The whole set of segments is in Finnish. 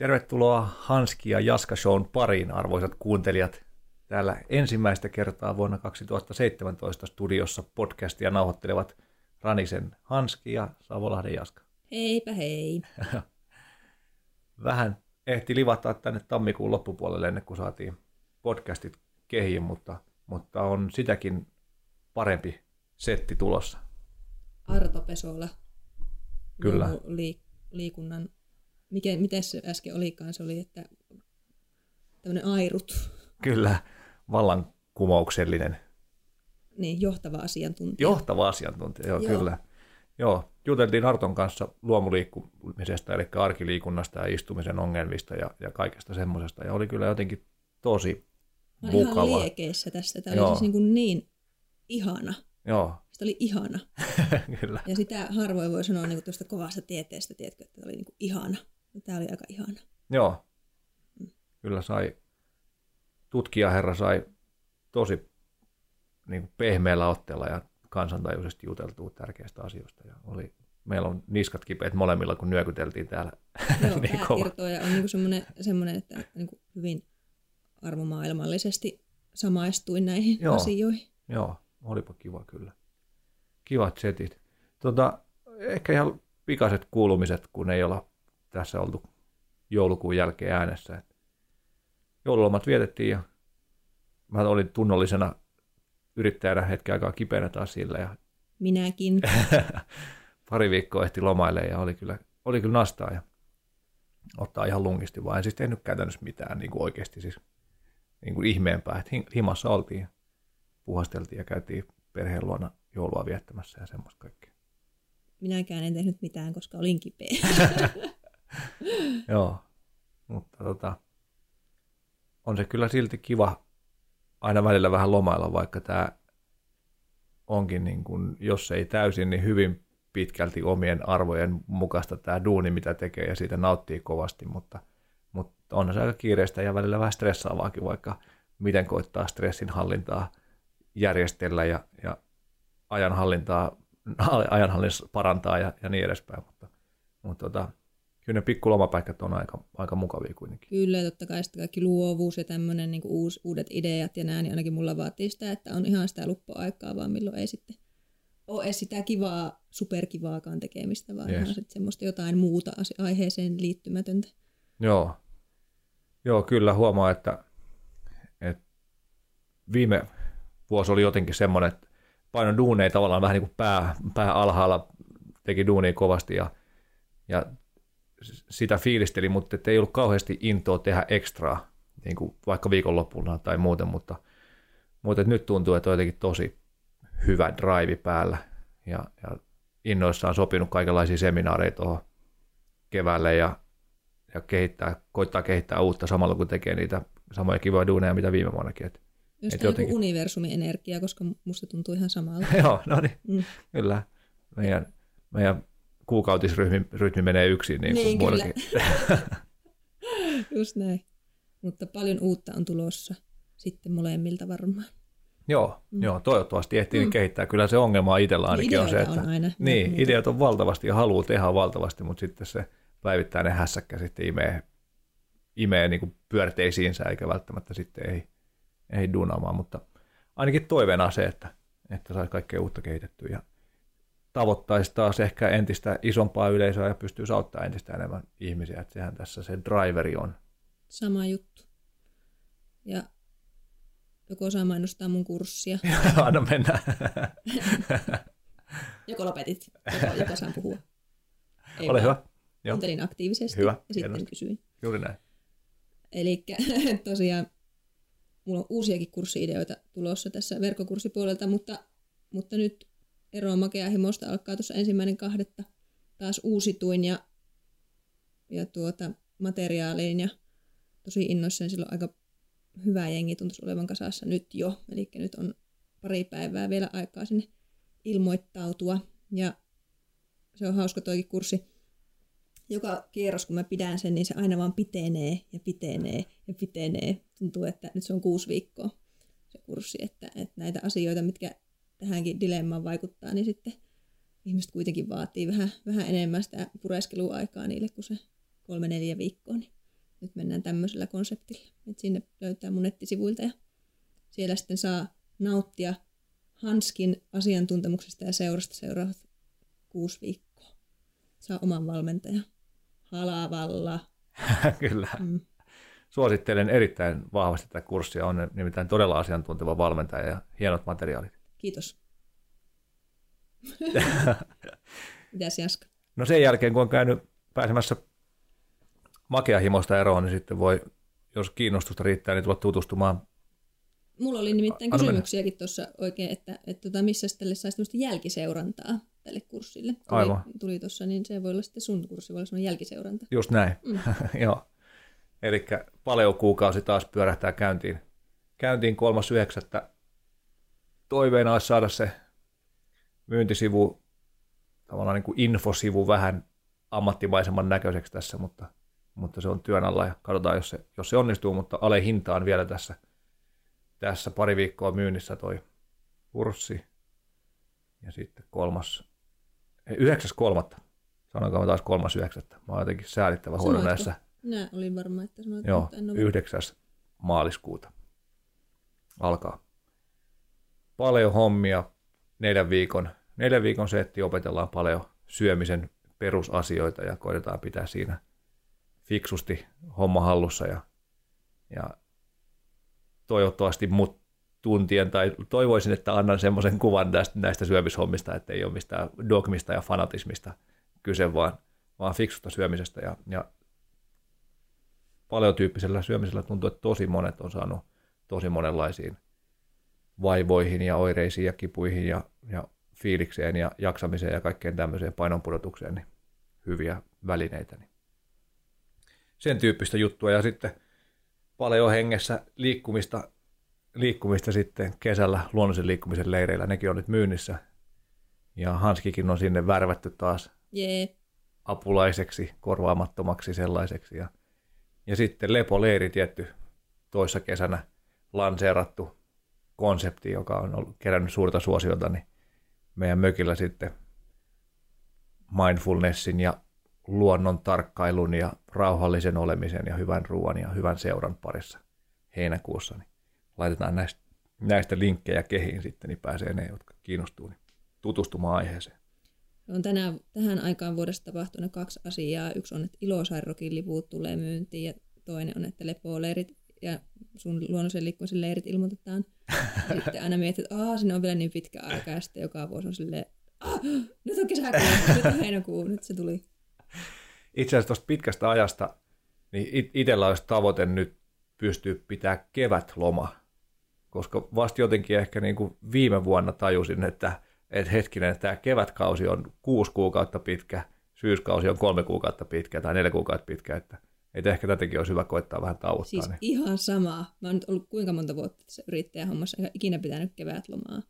Tervetuloa Hanski ja Jaska Shown pariin, arvoisat kuuntelijat. Täällä ensimmäistä kertaa vuonna 2017 studiossa podcastia nauhoittelevat Ranisen Hanski ja Savolahden Jaska. Heipä hei. Vähän ehti livata tänne tammikuun loppupuolelle ennen kuin saatiin podcastit kehiin, mutta, mutta on sitäkin parempi setti tulossa. Arto Pesola. Kyllä. Liik- liikunnan, mikä, miten se äsken olikaan, se oli, että tämmöinen airut, Kyllä, vallankumouksellinen, niin johtava asiantuntija. johtava asiantuntija, joo, Joo. kyllä. Joo, juteltiin Arton kanssa luomuliikkumisesta, eli arkiliikunnasta ja istumisen ongelmista ja, ja kaikesta semmoisesta, ja oli kyllä jotenkin tosi Mä olin ihan mukava. liekeissä tästä. Tämä Joo. oli siis niin, kuin niin ihana. Joo, Sitä oli ihana. kyllä. Ja sitä harvoin voi sanoa niin kuin tuosta kovasta tieteestä, tiedätkö, että oli niin kuin ihana. Tämä oli aika ihana. Joo, kyllä sai, tutkijaherra sai tosi niin kuin pehmeällä otteella ja kansantajuisesti juteltua tärkeistä asioista. Ja oli, meillä on niskat kipeät molemmilla, kun nyökyteltiin täällä Joo, niin tämä kova. kertoja on niin semmoinen, semmoinen, että niin kuin hyvin arvomaailmallisesti samaistuin näihin Joo. asioihin. Joo, olipa kiva kyllä. Kivat setit. Tota, ehkä ihan pikaiset kuulumiset, kun ei olla tässä oltu joulukuun jälkeen äänessä. Et joululomat vietettiin ja mä olin tunnollisena yrittäjänä hetken aikaa kipeänä taas sillä ja Minäkin. pari viikkoa ehti lomaille ja oli kyllä, oli kyllä nastaa ja ottaa ihan lungisti, vaan en siis tehnyt käytännössä mitään niin kuin oikeasti siis niin kuin ihmeempää, että hi- himassa oltiin ja puhasteltiin ja käytiin perheen luona joulua viettämässä ja semmoista kaikkea. Minäkään en tehnyt mitään, koska olin kipeä. Joo, mutta tota, on se kyllä silti kiva aina välillä vähän lomailla, vaikka tämä onkin, niin kuin, jos ei täysin, niin hyvin pitkälti omien arvojen mukaista tämä duuni, mitä tekee, ja siitä nauttii kovasti, mutta, mutta on se aika kiireistä ja välillä vähän stressaavaakin, vaikka miten koittaa stressin hallintaa järjestellä ja, ja ajanhallintaa, ajanhallinnassa parantaa ja, ja niin edespäin, mutta, mutta tota, kyllä ne pikkulomapätkät on aika, aika mukavia kuitenkin. Kyllä, ja totta kai sitten kaikki luovuus ja tämmöinen niin uus, uudet ideat ja näin, niin ainakin mulla vaatii sitä, että on ihan sitä luppuaikaa, vaan milloin ei sitten ole edes sitä kivaa, superkivaakaan tekemistä, vaan Yes. sitten semmoista jotain muuta aiheeseen liittymätöntä. Joo. Joo, kyllä huomaa, että, että viime vuosi oli jotenkin semmoinen, että paino duuneja tavallaan vähän niin kuin pää, pää alhaalla, teki duunia kovasti ja, ja sitä fiilisteli, mutta ei ollut kauheasti intoa tehdä ekstraa, niin kuin vaikka viikonloppuna tai muuten, mutta, mutta nyt tuntuu, että on jotenkin tosi hyvä drive päällä ja, ja innoissaan sopinut kaikenlaisia seminaareja tuohon keväälle ja ja kehittää, koittaa kehittää uutta samalla kun tekee niitä samoja kivoja duuneja, mitä viime vuonnakin. Et, Jos Et jotenkin- joku universumin energia, koska musta tuntuu ihan samalta. joo, no niin, Mm. kyllä. Meidän, meidän kuukautisrytmi rytmi menee yksin niin, Niin, kuin kyllä. Just näin. Mutta paljon uutta on tulossa sitten molemmilta varmaan. joo, mm. joo, toivottavasti ehtii mm. kehittää. Kyllä se ongelma itsellä ainakin on se, ideoita että on aina. niin, Muuta. ideat on valtavasti ja haluaa tehdä valtavasti, mutta sitten se päivittäinen hässäkkä sitten imee, imee niin kuin pyörteisiinsä eikä välttämättä sitten ei, ei duunaamaan, mutta ainakin toiveena se, että, että saisi kaikkea uutta kehitettyä ja tavoittaisi taas ehkä entistä isompaa yleisöä ja pystyisi auttamaan entistä enemmän ihmisiä, että sehän tässä se driveri on. Sama juttu. Ja joko saa mainostaa mun kurssia, Anna mennä. joko lopetit, joko, joko saan puhua. Ei Ole vaan. hyvä. Joo, Kuuntelin aktiivisesti Hyvä, ja sitten hienosti. kysyin. juuri näin. Eli tosiaan mulla on uusiakin kurssiideoita tulossa tässä verkkokurssipuolelta, mutta, mutta nyt Ero Makea Himosta alkaa tuossa ensimmäinen kahdetta taas uusituin ja, ja tuota, materiaaliin ja tosi innoissani silloin aika hyvä jengi tuntuisi olevan kasassa nyt jo. Eli nyt on pari päivää vielä aikaa sinne ilmoittautua ja se on hauska toikin kurssi joka kierros, kun mä pidän sen, niin se aina vaan pitenee ja pitenee ja pitenee. Tuntuu, että nyt se on kuusi viikkoa se kurssi, että, että näitä asioita, mitkä tähänkin dilemmaan vaikuttaa, niin sitten ihmiset kuitenkin vaatii vähän, vähän enemmän sitä pureskeluaikaa niille kuin se kolme-neljä viikkoa. Niin mennään tämmöisellä konseptilla. Et sinne löytää mun nettisivuilta ja siellä sitten saa nauttia Hanskin asiantuntemuksesta ja seurasta seuraavat kuusi viikkoa. Saa oman valmentajan. Halavalla. Kyllä. Mm. Suosittelen erittäin vahvasti tätä kurssia. On nimittäin todella asiantunteva valmentaja ja hienot materiaalit. Kiitos. Mitäs Jaska? No sen jälkeen, kun on käynyt pääsemässä makeahimosta eroon, niin sitten voi, jos kiinnostusta riittää, niin tulla tutustumaan. Mulla oli nimittäin Anna kysymyksiäkin tuossa oikein, että, että tota, missä tälle saisi tämmöistä jälkiseurantaa tälle kurssille. Tuli, Aivan. Tuli tuossa, niin se voi olla sitten sun kurssi, voi olla jälkiseuranta. Just näin, mm. joo. Eli paljon kuukausi taas pyörähtää käyntiin. Käyntiin 3.9. Toiveena olisi saada se myyntisivu, tavallaan niin kuin infosivu vähän ammattimaisemman näköiseksi tässä, mutta, mutta se on työn alla ja katsotaan, jos se, jos se onnistuu, mutta ale hintaan vielä tässä, tässä pari viikkoa myynnissä toi kurssi. Ja sitten kolmas, yhdeksäs kolmatta, sanoinko mä taas kolmas yhdeksättä, mä oon jotenkin säälittävä huono näissä. Nää olin varma, että sanoit, Joo, yhdeksäs maaliskuuta alkaa. Paljon hommia, neljän viikon, neljän viikon setti opetellaan paljon syömisen perusasioita ja koitetaan pitää siinä fiksusti homma hallussa ja, ja toivottavasti mut tuntien tai toivoisin, että annan semmoisen kuvan tästä, näistä syömishommista, että ei ole mistään dogmista ja fanatismista kyse, vaan, vaan fiksusta syömisestä ja, ja paljon tyyppisellä syömisellä tuntuu, että tosi monet on saanut tosi monenlaisiin vaivoihin ja oireisiin ja kipuihin ja, ja fiilikseen ja jaksamiseen ja kaikkeen tämmöiseen painonpudotukseen niin hyviä välineitä. Niin. Sen tyyppistä juttua ja sitten paljon hengessä liikkumista, liikkumista sitten kesällä luonnollisen liikkumisen leireillä. Nekin on nyt myynnissä ja Hanskikin on sinne värvätty taas yeah. apulaiseksi, korvaamattomaksi sellaiseksi. Ja, ja sitten lepoleiri tietty toissa kesänä lanseerattu konsepti, joka on ollut, kerännyt suurta suosiota, niin meidän mökillä sitten mindfulnessin ja luonnon tarkkailun ja rauhallisen olemisen ja hyvän ruoan ja hyvän seuran parissa heinäkuussa. Niin laitetaan näistä, näistä linkkejä kehiin sitten, niin pääsee ne, jotka kiinnostuu niin tutustumaan aiheeseen. On tänään, tähän aikaan vuodesta tapahtunut kaksi asiaa. Yksi on, että Ilosairrokin liput tulee myyntiin ja toinen on, että lepoleirit ja sun luonnollisen liikkumisen leirit ilmoitetaan. Sitten aina mietit, että Aa, sinne on vielä niin pitkä aika ja sitten joka vuosi on silleen, ah, nyt on kesäkuu, nyt on heinäkuu, nyt se tuli. Itse asiassa tuosta pitkästä ajasta, niin itsellä olisi tavoite nyt pystyä pitää kevätloma, koska vasta jotenkin ehkä niin kuin viime vuonna tajusin, että, että hetkinen, että tämä kevätkausi on kuusi kuukautta pitkä, syyskausi on kolme kuukautta pitkä tai neljä kuukautta pitkä, että että ehkä tätäkin olisi hyvä koittaa vähän tauottaa. Siis niin. ihan sama. Mä oon nyt ollut kuinka monta vuotta tässä yrittäjähommassa, enkä ikinä pitänyt kevätlomaa.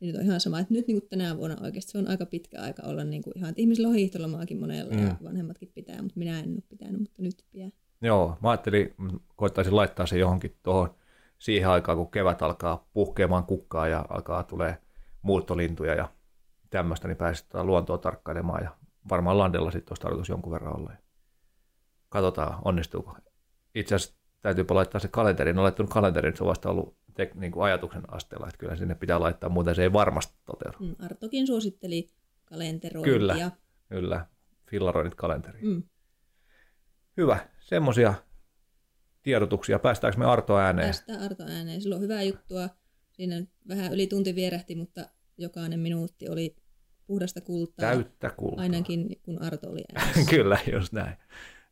Niin nyt on ihan sama, että nyt niin kuin tänä vuonna oikeasti se on aika pitkä aika olla niin kuin ihan, että ihmisillä on hiihtolomaakin monella mm. ja vanhemmatkin pitää, mutta minä en ole pitänyt, mutta nyt pitää. Joo, mä ajattelin, koittaisin laittaa se johonkin tuohon siihen aikaan, kun kevät alkaa puhkeamaan kukkaa ja alkaa tulee muuttolintuja ja tämmöistä, niin pääsit luontoa tarkkailemaan ja varmaan landella sitten olisi tarkoitus jonkun verran olla. Katsotaan, onnistuuko. Itse asiassa täytyypä laittaa se kalenteri. En ole laittanut kalenterin, se on vasta ollut te, niin kuin ajatuksen asteella, että kyllä sinne pitää laittaa, muuten se ei varmasti toteudu. Mm, Artokin suositteli kalenterointia. Kyllä, kyllä. Fillaroinnit kalenteri. Mm. Hyvä, semmoisia tiedotuksia. Päästäänkö me Arto ääneen? Päästään Arto ääneen. Sillä on hyvää juttua. Siinä vähän yli tunti vierähti, mutta jokainen minuutti oli puhdasta kultaa. Täyttä kultaa. Ainakin kun Arto oli äänessä. Kyllä, just näin.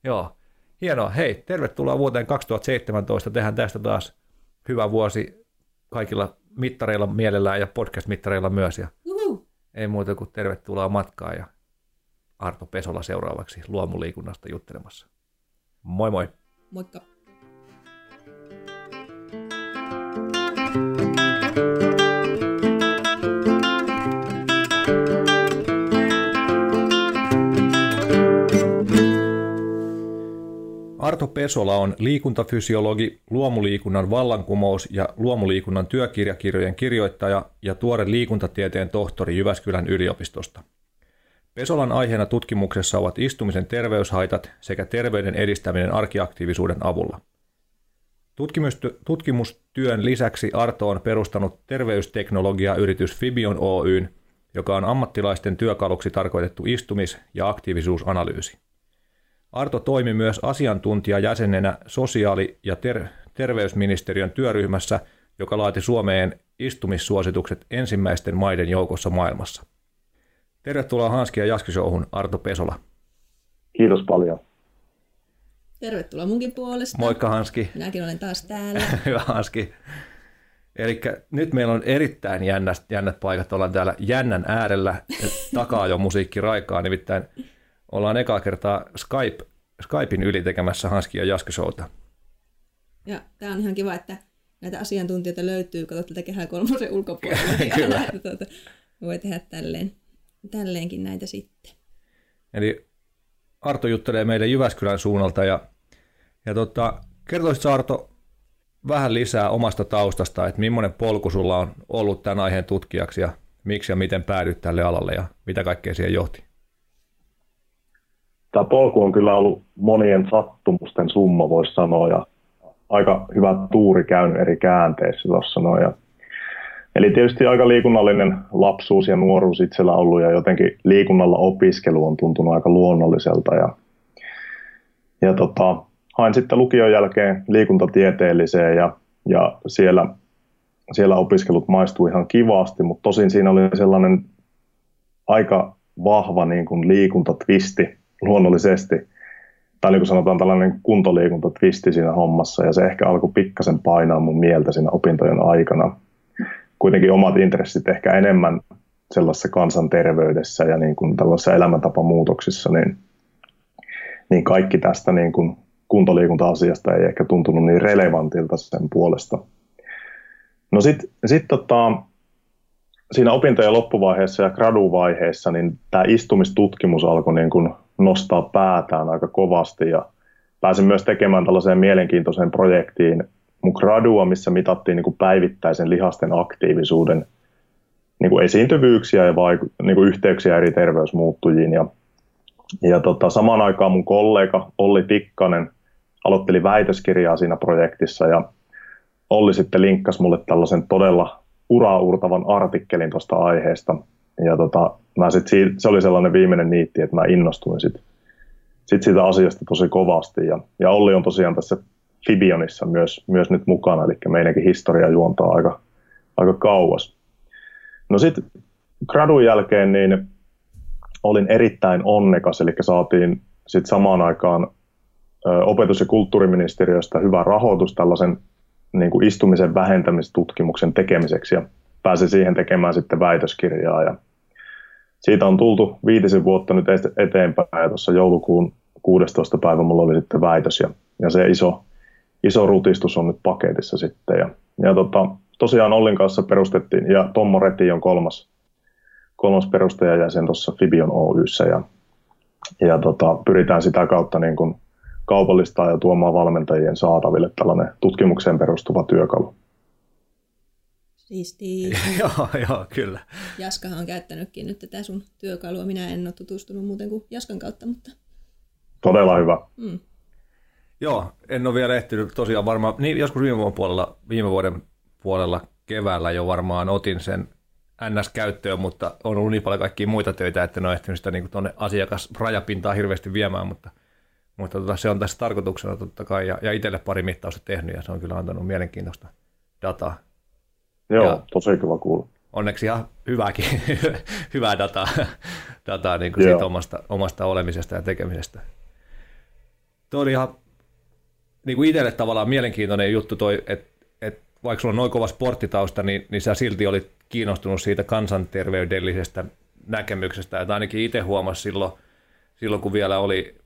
Joo, hienoa. Hei, tervetuloa vuoteen 2017. Tehdään tästä taas hyvä vuosi kaikilla mittareilla mielellään ja podcast-mittareilla myös. Ja Uhu. ei muuta kuin tervetuloa matkaan ja Arto Pesola seuraavaksi luomuliikunnasta juttelemassa. Moi moi! Moikka! Arto Pesola on liikuntafysiologi, luomuliikunnan vallankumous ja luomuliikunnan työkirjakirjojen kirjoittaja ja tuore liikuntatieteen tohtori Jyväskylän yliopistosta. Pesolan aiheena tutkimuksessa ovat istumisen terveyshaitat sekä terveyden edistäminen arkiaktiivisuuden avulla. Tutkimustyön lisäksi Arto on perustanut terveysteknologiayritys Fibion Oyn, joka on ammattilaisten työkaluksi tarkoitettu istumis- ja aktiivisuusanalyysi. Arto toimi myös asiantuntijajäsenenä sosiaali- ja ter- terveysministeriön työryhmässä, joka laati Suomeen istumissuositukset ensimmäisten maiden joukossa maailmassa. Tervetuloa Hanski ja Jaski Showhun, Arto Pesola. Kiitos paljon. Tervetuloa munkin puolesta. Moikka Hanski. Minäkin olen taas täällä. Hyvä Hanski. Eli nyt meillä on erittäin jännät, jännät paikat. Ollaan täällä jännän äärellä. Takaa jo musiikki raikaa. Nimittäin ollaan ekaa kertaa Skype, Skypein yli tekemässä Hanski ja Jaski Showta. Ja tämä on ihan kiva, että näitä asiantuntijoita löytyy, kato tätä kehää kolmosen ulkopuolella. Kyllä. tuota, voi tehdä tälleen, tälleenkin näitä sitten. Eli Arto juttelee meille Jyväskylän suunnalta ja, ja tota, kertoisitko Arto vähän lisää omasta taustasta, että millainen polku sulla on ollut tämän aiheen tutkijaksi ja miksi ja miten päädyit tälle alalle ja mitä kaikkea siihen johti? Tämä polku on kyllä ollut monien sattumusten summa, voisi sanoa, ja aika hyvä tuuri käynyt eri käänteissä tuossa noin. Ja Eli tietysti aika liikunnallinen lapsuus ja nuoruus itsellä ollut ja jotenkin liikunnalla opiskelu on tuntunut aika luonnolliselta. Ja, ja tota, hain sitten lukion jälkeen liikuntatieteelliseen ja, ja siellä, siellä opiskelut maistui ihan kivasti, mutta tosin siinä oli sellainen aika vahva niin kuin liikuntatvisti luonnollisesti, tai niin kuin sanotaan tällainen kuntoliikuntatvisti siinä hommassa, ja se ehkä alkoi pikkasen painaa mun mieltä siinä opintojen aikana. Kuitenkin omat intressit ehkä enemmän sellaisessa kansanterveydessä ja niin kuin tällaisessa elämäntapamuutoksissa, niin, niin kaikki tästä niin kuin kuntoliikunta-asiasta ei ehkä tuntunut niin relevantilta sen puolesta. No sitten sit tota, siinä opintojen loppuvaiheessa ja graduvaiheessa niin tämä istumistutkimus alkoi niin kuin nostaa päätään aika kovasti ja pääsin myös tekemään tällaiseen mielenkiintoiseen projektiin mun gradua, missä mitattiin niin kuin päivittäisen lihasten aktiivisuuden niin kuin esiintyvyyksiä ja vaiku- niin kuin yhteyksiä eri terveysmuuttujiin. Ja, ja tota, samaan aikaan mun kollega Olli Tikkanen aloitteli väitöskirjaa siinä projektissa ja Olli sitten linkkasi mulle tällaisen todella uraurtavan artikkelin tuosta aiheesta. Ja tota, mä sit se oli sellainen viimeinen niitti, että mä innostuin sit, sit siitä asiasta tosi kovasti. Ja, ja Olli on tosiaan tässä Fibionissa myös, myös nyt mukana, eli meidänkin historia juontaa aika, aika kauas. No sitten gradun jälkeen niin olin erittäin onnekas, eli saatiin sitten samaan aikaan opetus- ja kulttuuriministeriöstä hyvä rahoitus tällaisen niin kuin istumisen vähentämistutkimuksen tekemiseksi ja pääsin siihen tekemään sitten väitöskirjaa ja siitä on tultu viitisen vuotta nyt eteenpäin ja tuossa joulukuun 16. päivä mulla oli sitten väitös ja, ja se iso, iso rutistus on nyt paketissa sitten ja, ja tota, tosiaan Ollin kanssa perustettiin ja Tommo Reti on kolmas, kolmas perustajajäsen tuossa Fibion Oyssä ja, ja tota, pyritään sitä kautta niin kuin kaupallistaa ja tuomaan valmentajien saataville tällainen tutkimukseen perustuva työkalu. Siisti. joo, joo, kyllä. Jaskahan on käyttänytkin nyt tätä sun työkalua. Minä en ole tutustunut muuten kuin Jaskan kautta, mutta... Todella hyvä. Mm. Joo, en ole vielä ehtinyt tosiaan varmaan, niin joskus viime vuoden puolella, viime vuoden puolella keväällä jo varmaan otin sen NS-käyttöön, mutta on ollut niin paljon kaikkia muita töitä, että en ole ehtinyt sitä niin tuonne asiakasrajapintaa hirveästi viemään, mutta mutta tota, se on tässä tarkoituksena totta kai, ja, ja itselle pari mittausta tehnyt, ja se on kyllä antanut mielenkiintoista dataa. Joo, ja tosi hyvä kuulla. Onneksi ihan hyvääkin, hyvää dataa, dataa niin kuin siitä omasta, omasta olemisesta ja tekemisestä. Tuo oli ihan niin kuin itselle tavallaan mielenkiintoinen juttu toi, että et vaikka sulla on noin kova sporttitausta, niin, niin sä silti olit kiinnostunut siitä kansanterveydellisestä näkemyksestä, että ainakin itse huomasi silloin, silloin kun vielä oli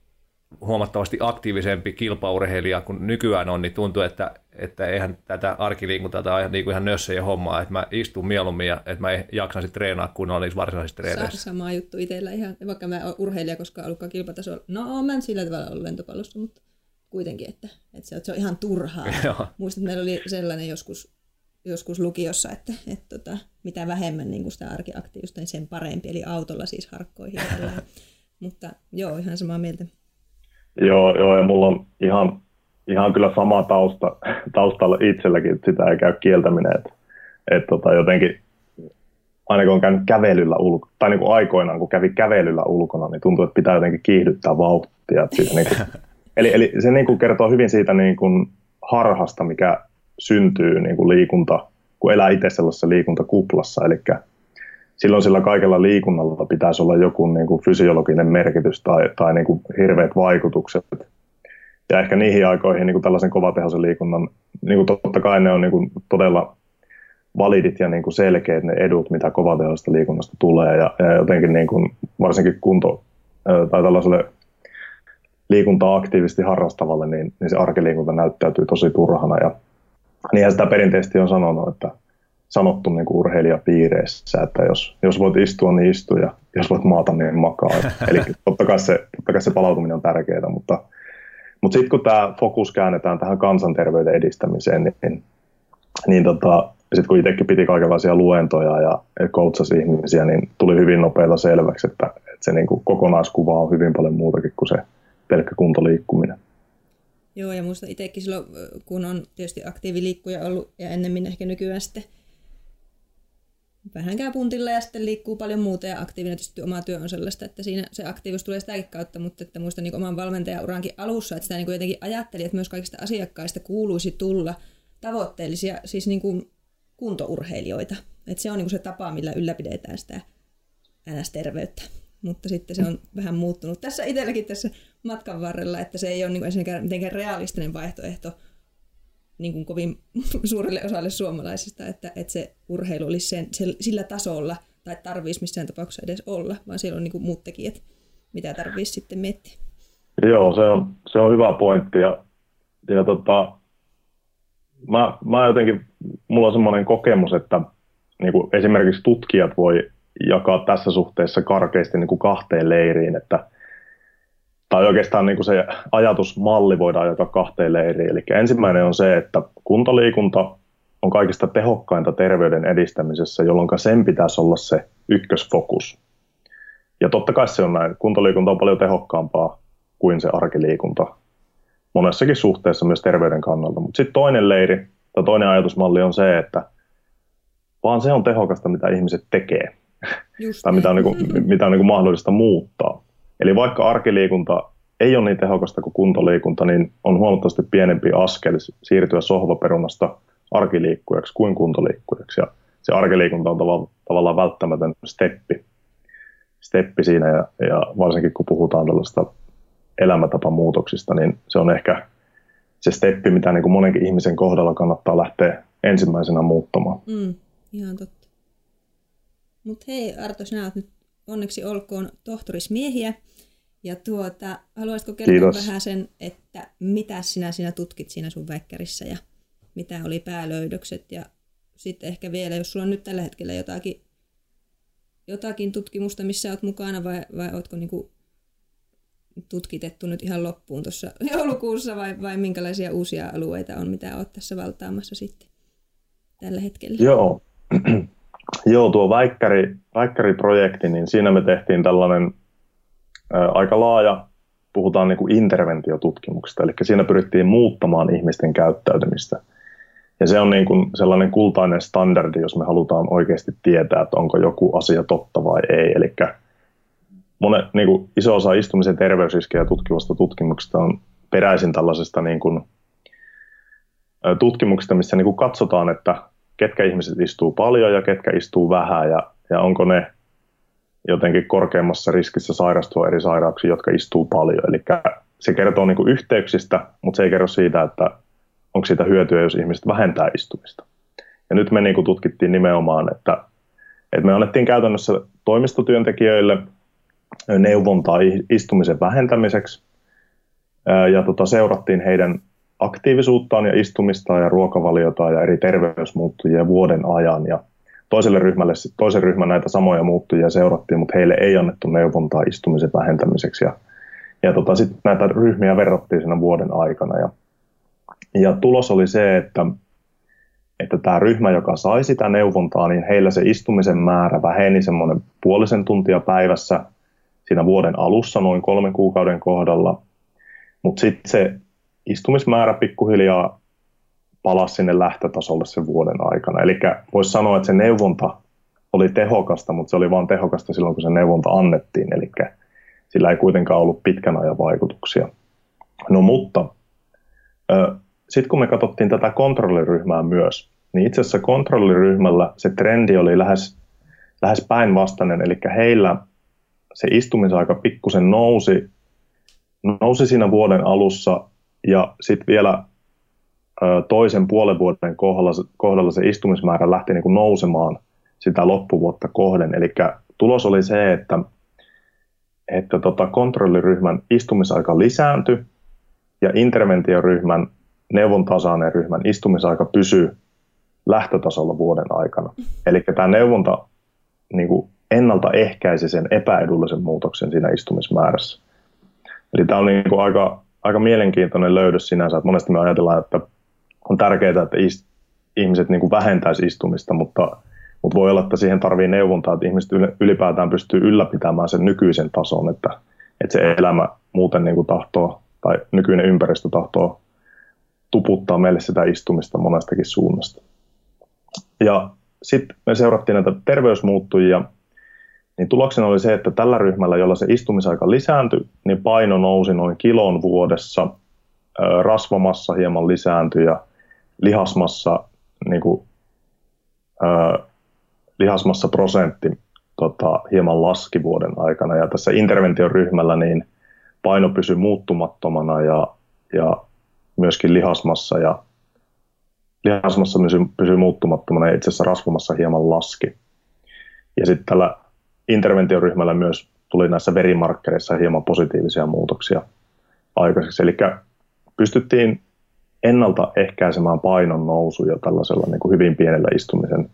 huomattavasti aktiivisempi kilpaurheilija kuin nykyään on, niin tuntuu, että, että eihän tätä arkiliikuntaa tai niin kuin ihan nössejä hommaa, että mä istun mieluummin ja että mä jaksan sitten treenaa kun olisi varsinaisissa treeneissä. Sama juttu itsellä ihan, vaikka mä oon urheilija, koska ollutkaan kilpatasolla. No, mä en sillä tavalla ollut lentopallossa, mutta kuitenkin, että, että se, on, se on ihan turhaa. Muistan, että meillä oli sellainen joskus joskus lukiossa, että, että tota, mitä vähemmän niin kuin sitä arkiaktiivista, niin sen parempi. Eli autolla siis harkkoihin. Mutta joo, ihan samaa mieltä. Joo, joo ja mulla on ihan, ihan kyllä sama tausta, taustalla itselläkin, että sitä ei käy kieltäminen. Että, että tota, jotenkin aina kun on käynyt kävelyllä ulkona, tai niin kuin aikoinaan kun kävi kävelyllä ulkona, niin tuntuu, että pitää jotenkin kiihdyttää vauhtia. Siis niin kuin, eli, eli se niin kuin kertoo hyvin siitä niin kuin harhasta, mikä syntyy niin kuin liikunta, kun elää itse sellaisessa liikuntakuplassa. Eli silloin sillä kaikella liikunnalla pitäisi olla joku niin kuin fysiologinen merkitys tai, tai niin kuin hirveät vaikutukset. Ja ehkä niihin aikoihin niin kuin tällaisen kovatehoisen liikunnan, niin kuin totta kai ne on niin kuin todella validit ja niin kuin selkeät ne edut, mitä kovatehoisesta liikunnasta tulee. Ja, ja jotenkin niin kuin, varsinkin kunto tai tällaiselle liikuntaa aktiivisesti harrastavalle, niin, niin se arkiliikunta näyttäytyy tosi turhana. Ja niinhän sitä perinteisesti on sanonut, että sanottu niin kuin urheilijapiireissä, että jos, jos voit istua, niin istu ja jos voit maata, niin makaa. Eli totta kai se, totta kai se palautuminen on tärkeää, mutta, mutta sitten kun tämä fokus käännetään tähän kansanterveyden edistämiseen, niin, niin tota, sitten kun itsekin piti kaikenlaisia luentoja ja coachasi ihmisiä, niin tuli hyvin nopeilla selväksi, että, että se niin kuin kokonaiskuva on hyvin paljon muutakin kuin se pelkkä kuntoliikkuminen. Joo, ja muista itsekin silloin, kun on tietysti aktiiviliikkuja ollut ja ennemmin ehkä nykyään sitten vähän käy puntilla ja sitten liikkuu paljon muuta ja aktiivinen tietysti oma työ on sellaista, että siinä se aktiivisuus tulee sitäkin kautta, mutta että muistan niin oman valmentajaurankin alussa, että sitä niin jotenkin ajattelin, että myös kaikista asiakkaista kuuluisi tulla tavoitteellisia, siis niin kuin kuntourheilijoita. Että se on niin kuin se tapa, millä ylläpidetään sitä NS-terveyttä. Mutta sitten se on vähän muuttunut tässä itselläkin tässä matkan varrella, että se ei ole niin kuin mitenkään realistinen vaihtoehto niin kuin kovin suurelle osalle suomalaisista, että, että se urheilu olisi sen, se, sillä tasolla, tai tarvitsisi missään tapauksessa edes olla, vaan siellä on niin kuin muut tekijät, mitä tarvitsisi sitten miettiä. Joo, se on, se on hyvä pointti. Ja, ja tota, mä, mä jotenkin, mulla on semmoinen kokemus, että niin kuin esimerkiksi tutkijat voi jakaa tässä suhteessa karkeasti niin kuin kahteen leiriin, että tai oikeastaan niin kuin se ajatusmalli voidaan jakaa kahteen leiriin. Eli ensimmäinen on se, että kuntoliikunta on kaikista tehokkainta terveyden edistämisessä, jolloin sen pitäisi olla se ykkösfokus. Ja totta kai se on näin. Kuntoliikunta on paljon tehokkaampaa kuin se arkiliikunta monessakin suhteessa myös terveyden kannalta. Mutta sitten toinen leiri tai toinen ajatusmalli on se, että vaan se on tehokasta, mitä ihmiset tekee. Just tai mitä on, niin kuin, mitä on niin kuin mahdollista muuttaa. Eli vaikka arkiliikunta ei ole niin tehokasta kuin kuntoliikunta, niin on huomattavasti pienempi askel siirtyä sohvaperunasta arkiliikkujaksi kuin kuntoliikkujaksi. Ja se arkiliikunta on tavallaan, tavallaan välttämätön steppi, steppi siinä, ja, ja varsinkin kun puhutaan tällaista elämäntapamuutoksista, niin se on ehkä se steppi, mitä niin kuin monenkin ihmisen kohdalla kannattaa lähteä ensimmäisenä muuttamaan. Mm, ihan totta. Mutta hei Arto, sinä olet nyt onneksi olkoon tohtorismiehiä. Ja tuota, haluaisitko kertoa Kiitos. vähän sen, että mitä sinä sinä tutkit siinä sun väikkärissä ja mitä oli päälöydökset ja sitten ehkä vielä, jos sulla on nyt tällä hetkellä jotakin, jotakin tutkimusta, missä olet mukana vai, vai oletko niinku tutkitettu nyt ihan loppuun tuossa joulukuussa vai, vai minkälaisia uusia alueita on, mitä olet tässä valtaamassa sitten tällä hetkellä? Joo, Joo tuo väikkäri, väikkäriprojekti, niin siinä me tehtiin tällainen ä, aika laaja, puhutaan niin kuin interventiotutkimuksesta, eli siinä pyrittiin muuttamaan ihmisten käyttäytymistä. Ja se on niin kuin sellainen kultainen standardi, jos me halutaan oikeasti tietää, että onko joku asia totta vai ei. Eli monet, niin kuin iso osa istumisen terveysriskejä tutkivasta tutkimuksesta on peräisin tällaisesta niin kuin, tutkimuksesta, missä niin kuin katsotaan, että ketkä ihmiset istuu paljon ja ketkä istuu vähän ja, ja onko ne jotenkin korkeammassa riskissä sairastua eri sairauksiin, jotka istuu paljon. Eli se kertoo niin yhteyksistä, mutta se ei kerro siitä, että onko siitä hyötyä, jos ihmiset vähentää istumista. Ja nyt me niin tutkittiin nimenomaan, että, että me annettiin käytännössä toimistotyöntekijöille neuvontaa istumisen vähentämiseksi ja tota, seurattiin heidän aktiivisuuttaan ja istumistaan ja ruokavaliotaan ja eri terveysmuuttujia vuoden ajan. Ja toiselle ryhmälle, toisen ryhmän näitä samoja muuttujia seurattiin, mutta heille ei annettu neuvontaa istumisen vähentämiseksi. Ja, ja tota, sitten näitä ryhmiä verrattiin siinä vuoden aikana. Ja, ja tulos oli se, että, että tämä ryhmä, joka sai sitä neuvontaa, niin heillä se istumisen määrä väheni semmoinen puolisen tuntia päivässä siinä vuoden alussa noin kolmen kuukauden kohdalla. Mutta sitten se istumismäärä pikkuhiljaa palasi sinne lähtötasolle sen vuoden aikana. Eli voisi sanoa, että se neuvonta oli tehokasta, mutta se oli vain tehokasta silloin, kun se neuvonta annettiin. Eli sillä ei kuitenkaan ollut pitkän ajan vaikutuksia. No mutta sitten kun me katsottiin tätä kontrolliryhmää myös, niin itse asiassa kontrolliryhmällä se trendi oli lähes, lähes päinvastainen, eli heillä se istumisaika pikkusen nousi, nousi siinä vuoden alussa ja sitten vielä toisen puolen vuoden kohdalla, kohdalla se istumismäärä lähti niin kuin nousemaan sitä loppuvuotta kohden. Eli tulos oli se, että, että tota kontrolliryhmän istumisaika lisääntyi ja interventioryhmän neuvontaa saaneen ryhmän istumisaika pysyy lähtötasolla vuoden aikana. Eli tämä neuvonta niin kuin ennaltaehkäisi sen epäedullisen muutoksen siinä istumismäärässä. Eli tämä on niin kuin aika, aika mielenkiintoinen löydös sinänsä, että monesti me ajatellaan, että on tärkeää, että ist, ihmiset niin kuin vähentäisi istumista, mutta, mutta voi olla, että siihen tarvii neuvontaa, että ihmiset ylipäätään pystyy ylläpitämään sen nykyisen tason, että, että se elämä muuten niin kuin tahtoo, tai nykyinen ympäristö tahtoo tuputtaa meille sitä istumista monestakin suunnasta. Ja sitten me seurattiin näitä terveysmuuttujia, niin tuloksena oli se, että tällä ryhmällä, jolla se istumisaika lisääntyi, niin paino nousi noin kilon vuodessa, rasvamassa hieman lisääntyi ja lihasmassa, niin kuin, lihasmassa prosentti tota, hieman laski vuoden aikana. Ja tässä interventioryhmällä niin paino pysyi muuttumattomana ja, ja myöskin lihasmassa ja lihasmassa pysyy, pysyy muuttumattomana ja itse asiassa rasvamassa hieman laski. Ja sitten tällä interventioryhmällä myös tuli näissä verimarkkereissa hieman positiivisia muutoksia aikaiseksi. Eli pystyttiin ennaltaehkäisemään painon nousuja tällaisella niin kuin hyvin pienellä istumisen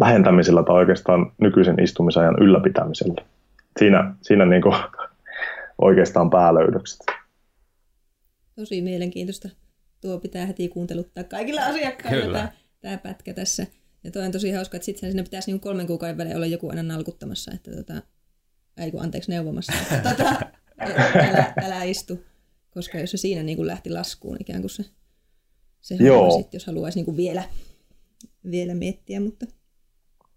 vähentämisellä tai oikeastaan nykyisen istumisajan ylläpitämisellä. Siinä, siinä niin kuin oikeastaan päälöydökset. Tosi mielenkiintoista. Tuo pitää heti kuunteluttaa kaikilla asiakkailla tämä, tämä pätkä tässä. Ja toi on tosi hauska, että sitten sinne pitäisi niin kolmen kuukauden välein olla joku aina nalkuttamassa, että tota, ei kun anteeksi neuvomassa, että tota, älä, älä istu. Koska jos se siinä niin kuin lähti laskuun ikään kuin se, se Joo. Sit, jos haluaisi niin kuin vielä, vielä miettiä. Mutta...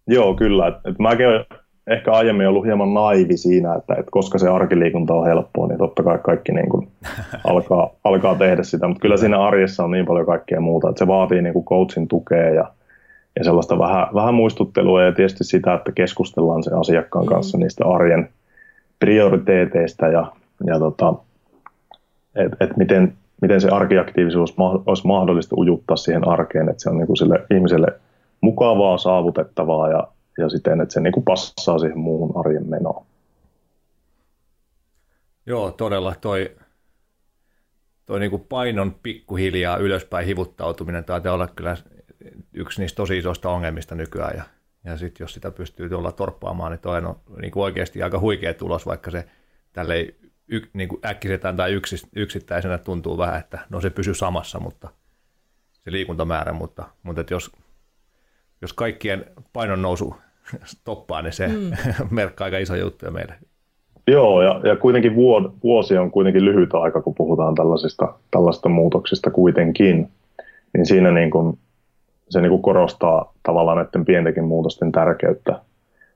Joo, kyllä. Et, et mäkin olen ehkä aiemmin ollut hieman naivi siinä, että, että koska se arkiliikunta on helppoa, niin totta kai kaikki niin kuin alkaa, alkaa tehdä sitä. Mutta kyllä siinä arjessa on niin paljon kaikkea muuta, että se vaatii niin kuin coachin tukea ja, ja sellaista vähän, vähän muistuttelua ja tietysti sitä, että keskustellaan sen asiakkaan kanssa mm. niistä arjen prioriteeteista ja, ja tota, että et miten, miten se arkiaktiivisuus olisi mahdollista ujuttaa siihen arkeen, että se on niin kuin sille ihmiselle mukavaa, saavutettavaa ja, ja siten, että se niin kuin passaa siihen muuhun arjen menoon. Joo, todella toi, toi niin kuin painon pikkuhiljaa ylöspäin hivuttautuminen taitaa olla kyllä yksi niistä tosi isoista ongelmista nykyään. Ja, ja sitten jos sitä pystyy tuolla torppaamaan, niin toi on niin kuin oikeasti aika huikea tulos, vaikka se tälle y, niin kuin äkkisetään tai yks, yksittäisenä tuntuu vähän, että no se pysyy samassa, mutta se liikuntamäärä, mutta, mutta että jos, jos kaikkien painon nousu stoppaa, niin se mm. merkkaa aika iso juttu meille. Joo, ja, ja kuitenkin vuosi on kuitenkin lyhyt aika, kun puhutaan tällaisista, tällaisista muutoksista kuitenkin. Niin siinä niin kuin, se niin kuin korostaa tavallaan näiden pientenkin muutosten tärkeyttä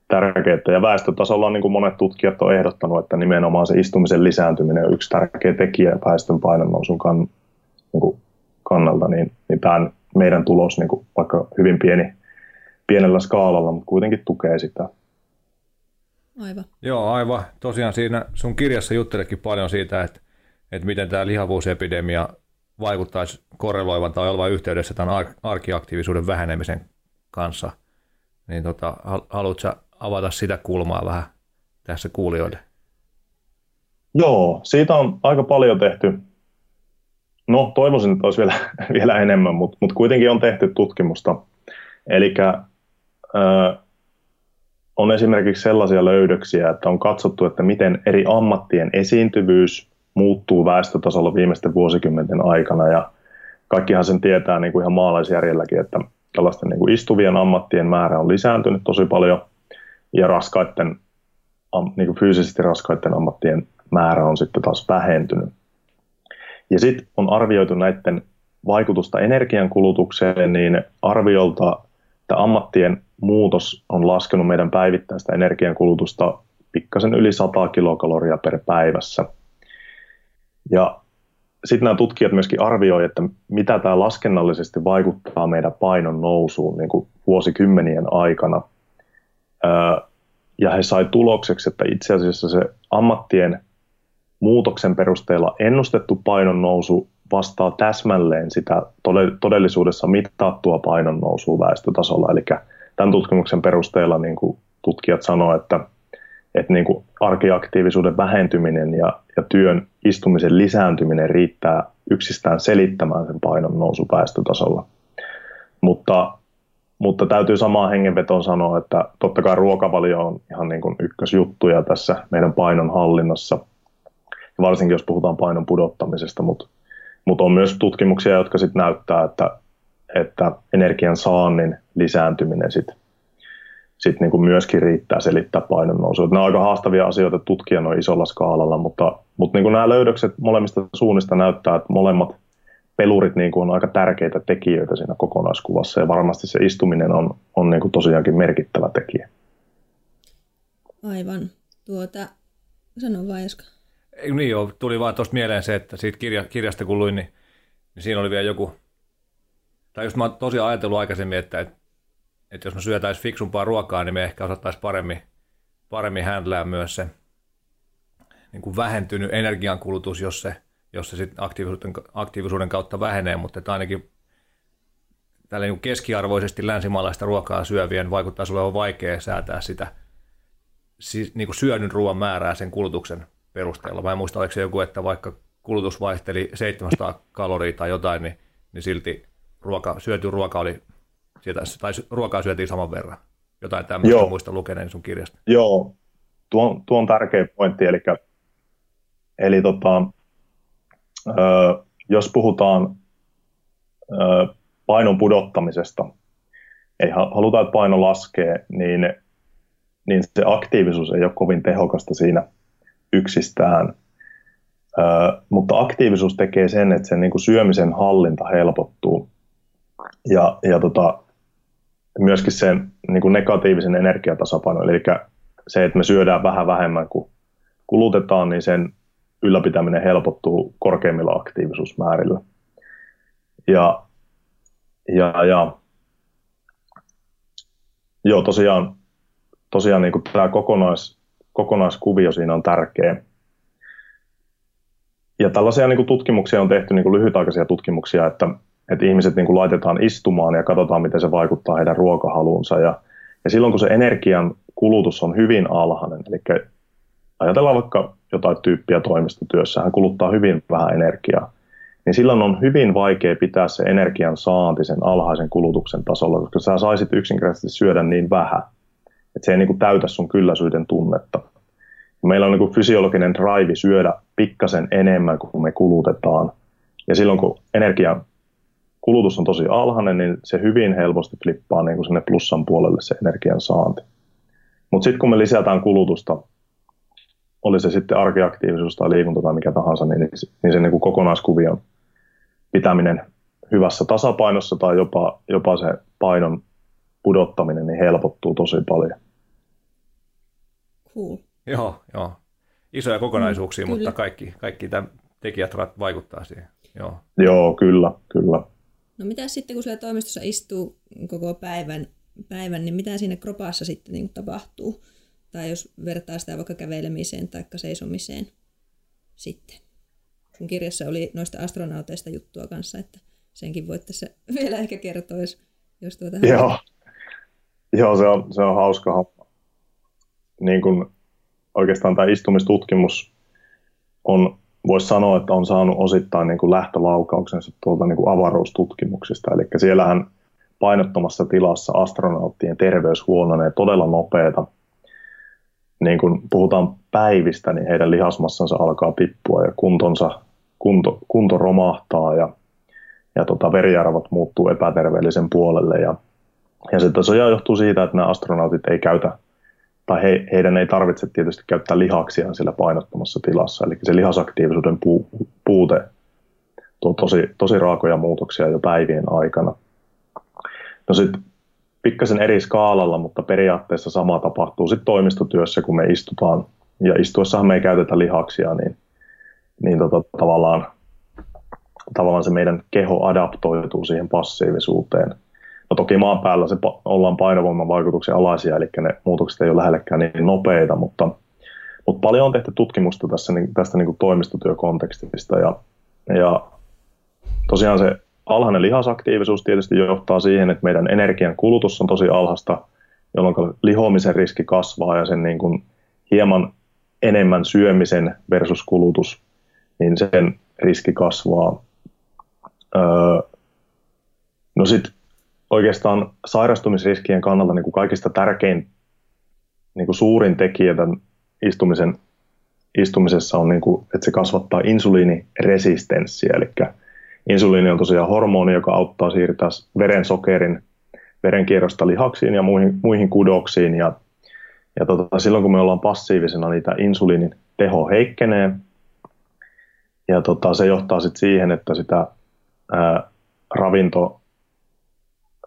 tärkeää. Ja väestötasolla niin kuin monet tutkijat on ehdottanut, että nimenomaan se istumisen lisääntyminen on yksi tärkeä tekijä väestön painonnousun kan, niin kuin kannalta, niin, niin tämä meidän tulos, niin kuin vaikka hyvin pieni, pienellä skaalalla, mutta kuitenkin tukee sitä. Aivan. Joo, aivan. Tosiaan siinä sun kirjassa juttelekin paljon siitä, että, että miten tämä lihavuusepidemia vaikuttaisi korreloivan tai olevan yhteydessä tämän arkiaktiivisuuden vähenemisen kanssa. Niin tota, haluatko avata sitä kulmaa vähän tässä kuulijoille? Joo, siitä on aika paljon tehty. No, toivoisin, että olisi vielä, vielä enemmän, mutta, mutta kuitenkin on tehty tutkimusta. Eli on esimerkiksi sellaisia löydöksiä, että on katsottu, että miten eri ammattien esiintyvyys muuttuu väestötasolla viimeisten vuosikymmenten aikana. Ja kaikkihan sen tietää niin kuin ihan maalaisjärjelläkin, että tällaisten niin kuin istuvien ammattien määrä on lisääntynyt tosi paljon ja raskaiden, niin kuin fyysisesti raskaiden ammattien määrä on sitten taas vähentynyt. Ja sitten on arvioitu näiden vaikutusta energiankulutukseen, niin arviolta että ammattien muutos on laskenut meidän päivittäistä energiankulutusta pikkasen yli 100 kilokaloria per päivässä. Ja sitten nämä tutkijat myöskin arvioivat, että mitä tämä laskennallisesti vaikuttaa meidän painon nousuun niin kuin vuosikymmenien aikana. Ja he sai tulokseksi, että itse asiassa se ammattien muutoksen perusteella ennustettu painon nousu vastaa täsmälleen sitä todellisuudessa mittaattua painon nousua väestötasolla. Eli tämän tutkimuksen perusteella niin kuin tutkijat sanoivat, että, että niin kuin arkiaktiivisuuden vähentyminen ja, ja työn istumisen lisääntyminen riittää yksistään selittämään sen painon nousu väestötasolla. Mutta, mutta täytyy samaan hengenvetoon sanoa, että totta kai ruokavalio on ihan niin kuin ykkösjuttuja tässä meidän painon hallinnassa, varsinkin jos puhutaan painon pudottamisesta, mutta mutta on myös tutkimuksia, jotka sit näyttää, että, että energian saannin lisääntyminen sit, sit niin kuin myöskin riittää selittää painon nousua. Nämä on aika haastavia asioita tutkia noin isolla skaalalla, mutta, mutta niin kuin nämä löydökset molemmista suunnista näyttää, että molemmat pelurit niin kuin on aika tärkeitä tekijöitä siinä kokonaiskuvassa ja varmasti se istuminen on, on niin kuin tosiaankin merkittävä tekijä. Aivan. Tuota, sano vaan Eska. Niin joo, tuli vaan tuosta mieleen se, että siitä kirja, kirjasta kun luin, niin, niin siinä oli vielä joku, tai just mä oon tosiaan ajatellut aikaisemmin, että, että, että jos me syötäisiin fiksumpaa ruokaa, niin me ehkä osattaisiin paremmin, paremmin händlää myös se niin kuin vähentynyt energiankulutus, jos se, jos se sitten aktiivisuuden, aktiivisuuden kautta vähenee, mutta että ainakin tällä niin keskiarvoisesti länsimaalaista ruokaa syövien vaikuttaa olevan vaikea säätää sitä siis, niin kuin syödyn ruoan määrää sen kulutuksen perusteella. Mä en muista, oliko se joku, että vaikka kulutus vaihteli 700 kaloria tai jotain, niin, niin silti ruoka, syöty ruoka oli, sieltä, tai ruokaa syötiin saman verran. Jotain tämmöistä Joo. muista lukeneen sun kirjasta. Joo, tuo, tuo on tärkeä pointti, eli, eli tota, ö, jos puhutaan ö, painon pudottamisesta, ei haluta, että paino laskee, niin, niin se aktiivisuus ei ole kovin tehokasta siinä yksistään. Ö, mutta aktiivisuus tekee sen, että sen niin kuin syömisen hallinta helpottuu. Ja, ja tota, myöskin sen niin kuin negatiivisen energiatasapaino, eli se, että me syödään vähän vähemmän kuin kulutetaan, niin sen ylläpitäminen helpottuu korkeimmilla aktiivisuusmäärillä. Ja, ja, ja joo, tosiaan, tosiaan niin kuin tämä kokonais, kokonaiskuvio siinä on tärkeä. Ja tällaisia niin kuin tutkimuksia on tehty, niin kuin lyhytaikaisia tutkimuksia, että, että ihmiset niin kuin laitetaan istumaan ja katsotaan, miten se vaikuttaa heidän ruokahaluunsa. Ja, ja silloin, kun se energian kulutus on hyvin alhainen, eli ajatellaan vaikka jotain tyyppiä toimistotyössä, hän kuluttaa hyvin vähän energiaa, niin silloin on hyvin vaikea pitää se energian saanti sen alhaisen kulutuksen tasolla, koska sä saisit yksinkertaisesti syödä niin vähän, että se ei niin kuin täytä sun kylläisyyden tunnetta. Meillä on niin kuin fysiologinen drive syödä pikkasen enemmän kuin me kulutetaan. Ja silloin kun energian kulutus on tosi alhainen, niin se hyvin helposti flippaa niin kuin sinne plussan puolelle se energian saanti. Mutta sitten kun me lisätään kulutusta, oli se sitten arkiaktiivisuus tai liikunta tai mikä tahansa, niin, niin se niin kuin kokonaiskuvion pitäminen hyvässä tasapainossa tai jopa, jopa se painon pudottaminen niin helpottuu tosi paljon. Cool. Joo, joo. Isoja kokonaisuuksia, mm, mutta kaikki, kaikki tämän tekijät vaikuttaa siihen. Joo. joo, kyllä, kyllä. No mitä sitten, kun siellä toimistossa istuu koko päivän, päivän niin mitä siinä kropassa sitten niin tapahtuu? Tai jos vertaa sitä vaikka kävelemiseen tai seisomiseen sitten. Sun kirjassa oli noista astronauteista juttua kanssa, että senkin voit tässä vielä ehkä kertoa, jos, jos tuota... Joo, Joo se, on, se on hauska homma. Niin kuin oikeastaan tämä istumistutkimus on, voisi sanoa, että on saanut osittain niin kuin lähtölaukauksensa tuolta niin kuin avaruustutkimuksista. Eli siellähän painottomassa tilassa astronauttien terveys huononee todella nopeata. Niin kun puhutaan päivistä, niin heidän lihasmassansa alkaa tippua ja kuntonsa, kunto, kunto romahtaa ja, ja tota, veriarvot muuttuu epäterveellisen puolelle. Ja, ja se johtuu siitä, että nämä astronautit ei käytä, tai he, heidän ei tarvitse tietysti käyttää lihaksia siellä painottomassa tilassa, eli se lihasaktiivisuuden puu, puute tuo tosi, tosi raakoja muutoksia jo päivien aikana. No sitten pikkasen eri skaalalla, mutta periaatteessa sama tapahtuu sitten toimistotyössä, kun me istutaan. Ja istuessahan me ei käytetä lihaksia, niin, niin tota, tavallaan, tavallaan se meidän keho adaptoituu siihen passiivisuuteen. No toki maan päällä se ollaan painovoiman vaikutuksen alaisia, eli ne muutokset ei ole lähellekään niin nopeita, mutta, mutta paljon on tehty tutkimusta tässä, niin, tästä niin kuin toimistotyökontekstista ja, ja tosiaan se alhainen lihasaktiivisuus tietysti johtaa siihen, että meidän energian kulutus on tosi alhasta, jolloin lihomisen riski kasvaa ja sen niin kuin hieman enemmän syömisen versus kulutus, niin sen riski kasvaa. Öö, no sitten oikeastaan sairastumisriskien kannalta niin kuin kaikista tärkein, niin kuin suurin tekijä tämän istumisen, istumisessa on, niin kuin, että se kasvattaa insuliiniresistenssiä, eli Insuliini on tosiaan hormoni, joka auttaa siirtää verensokerin verenkierrosta lihaksiin ja muihin, muihin kudoksiin. Ja, ja tota, silloin kun me ollaan passiivisena, tämä insuliinin teho heikkenee. Ja tota, se johtaa sitten siihen, että sitä ää, ravinto,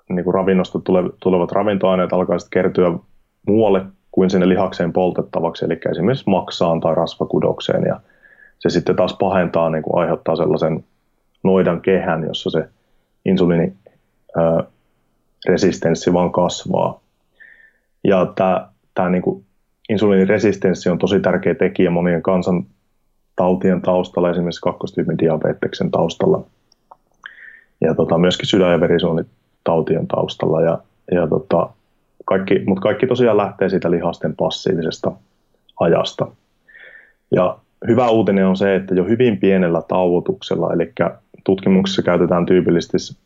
niin kuin ravinnosta tulevat ravintoaineet alkaa kertyä muualle kuin sinne lihakseen poltettavaksi, eli esimerkiksi maksaan tai rasvakudokseen. Ja se sitten taas pahentaa, niin kuin aiheuttaa sellaisen noidan kehän, jossa se insuliiniresistenssi vaan kasvaa. Ja tämä, tämä niin kuin insuliiniresistenssi on tosi tärkeä tekijä monien kansantautien taustalla, esimerkiksi kakkostyypin diabeteksen taustalla ja tota, myöskin sydän- ja verisuonitautien taustalla. Ja, ja tota, kaikki, mutta kaikki tosiaan lähtee siitä lihasten passiivisesta ajasta. Ja hyvä uutinen on se, että jo hyvin pienellä tauotuksella, eli tutkimuksessa käytetään tyypillisesti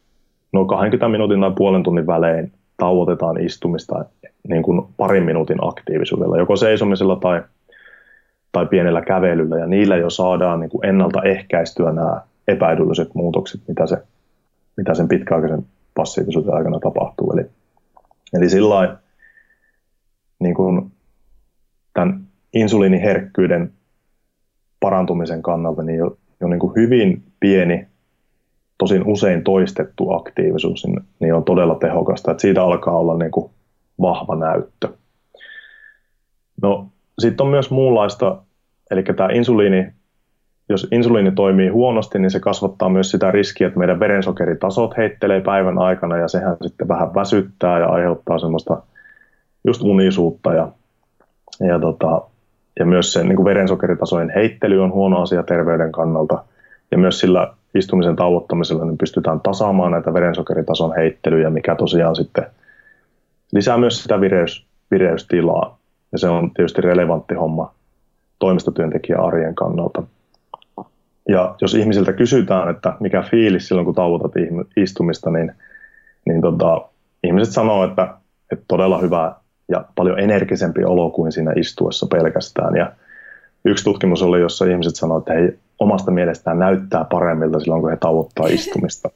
noin 20 minuutin tai puolen tunnin välein tauotetaan istumista niin kuin parin minuutin aktiivisuudella, joko seisomisella tai, tai pienellä kävelyllä, ja niillä jo saadaan niin kuin ennaltaehkäistyä nämä epäedulliset muutokset, mitä, se, mitä sen pitkäaikaisen passiivisuuden aikana tapahtuu. Eli, eli sillä niin kuin tämän insuliiniherkkyyden parantumisen kannalta niin jo, jo niin kuin hyvin pieni tosin usein toistettu aktiivisuus niin, niin on todella tehokasta, että siitä alkaa olla niin kuin vahva näyttö. No, sitten on myös muunlaista, eli tämä insuliini, jos insuliini toimii huonosti, niin se kasvattaa myös sitä riskiä, että meidän verensokeritasot heittelee päivän aikana ja sehän sitten vähän väsyttää ja aiheuttaa semmoista just unisuutta ja, ja, tota, ja myös se niin kuin verensokeritasojen heittely on huono asia terveyden kannalta ja myös sillä istumisen tauottamisella niin pystytään tasaamaan näitä verensokeritason heittelyjä, mikä tosiaan sitten lisää myös sitä vireys, vireystilaa. Ja se on tietysti relevantti homma toimistotyöntekijän arjen kannalta. Ja jos ihmisiltä kysytään, että mikä fiilis silloin, kun tauotat istumista, niin, niin tota, ihmiset sanoo, että, että todella hyvä ja paljon energisempi olo kuin siinä istuessa pelkästään. Ja yksi tutkimus oli, jossa ihmiset sanoivat, että hei, omasta mielestään näyttää paremmilta silloin, kun he tavoittaa istumista.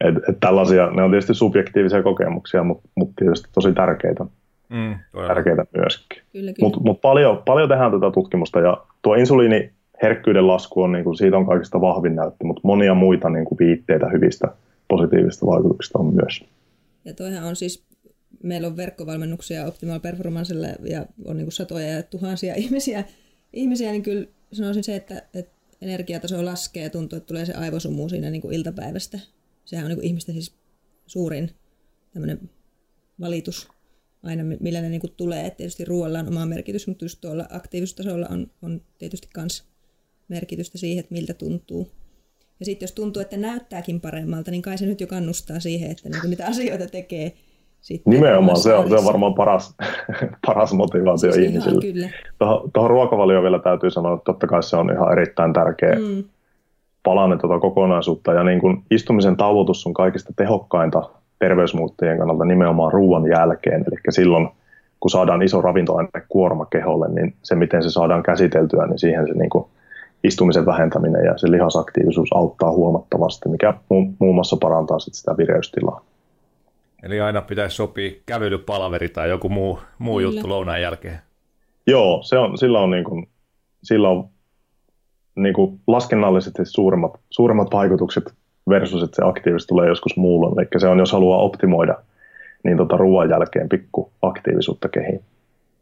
Et, et tällaisia, ne on tietysti subjektiivisia kokemuksia, mutta mut tietysti tosi tärkeitä, mm, tärkeitä myöskin. Mutta mut paljon, paljon tehdään tätä tutkimusta ja tuo insuliiniherkkyyden lasku on, niin kuin, siitä on kaikista vahvin näyttö, mutta monia muita niin kuin, viitteitä hyvistä positiivisista vaikutuksista on myös. Ja toihan on siis, meillä on verkkovalmennuksia Optimal Performancelle ja on niin kuin satoja ja tuhansia ihmisiä, ihmisiä niin kyllä sanoisin se, että, että energiataso laskee ja tuntuu, että tulee se aivosumu siinä niin kuin iltapäivästä. Sehän on niin kuin ihmisten siis suurin tämmöinen valitus aina, millä ne niin kuin tulee. Et tietysti ruoalla on oma merkitys, mutta just tuolla aktiivisuustasolla on, on tietysti myös merkitystä siihen, että miltä tuntuu. Ja sitten jos tuntuu, että näyttääkin paremmalta, niin kai se nyt jo kannustaa siihen, että niin niitä asioita tekee sitten Nimenomaan, se on, se on varmaan paras, paras motivaatio siis ihmisille. Kyllä. Tuohon, tuohon ruokavalioon vielä täytyy sanoa, että totta kai se on ihan erittäin tärkeä mm. palanen tuota kokonaisuutta. Ja niin kuin istumisen tauotus on kaikista tehokkainta terveysmuuttajien kannalta nimenomaan ruoan jälkeen. Eli silloin, kun saadaan iso ravintoainekuorma keholle, niin se, miten se saadaan käsiteltyä, niin siihen se niin kuin istumisen vähentäminen ja se lihasaktiivisuus auttaa huomattavasti, mikä muun muassa parantaa sit sitä vireystilaa. Eli aina pitäisi sopia kävelypalaveri tai joku muu, muu juttu lounaan jälkeen. Joo, se on, sillä on, niin kuin, sillä on niin kuin laskennallisesti suuremmat, suuremmat vaikutukset versus, että se aktiivisuus tulee joskus muulla. Eli se on, jos haluaa optimoida, niin tota ruoan jälkeen pikku aktiivisuutta kehiin.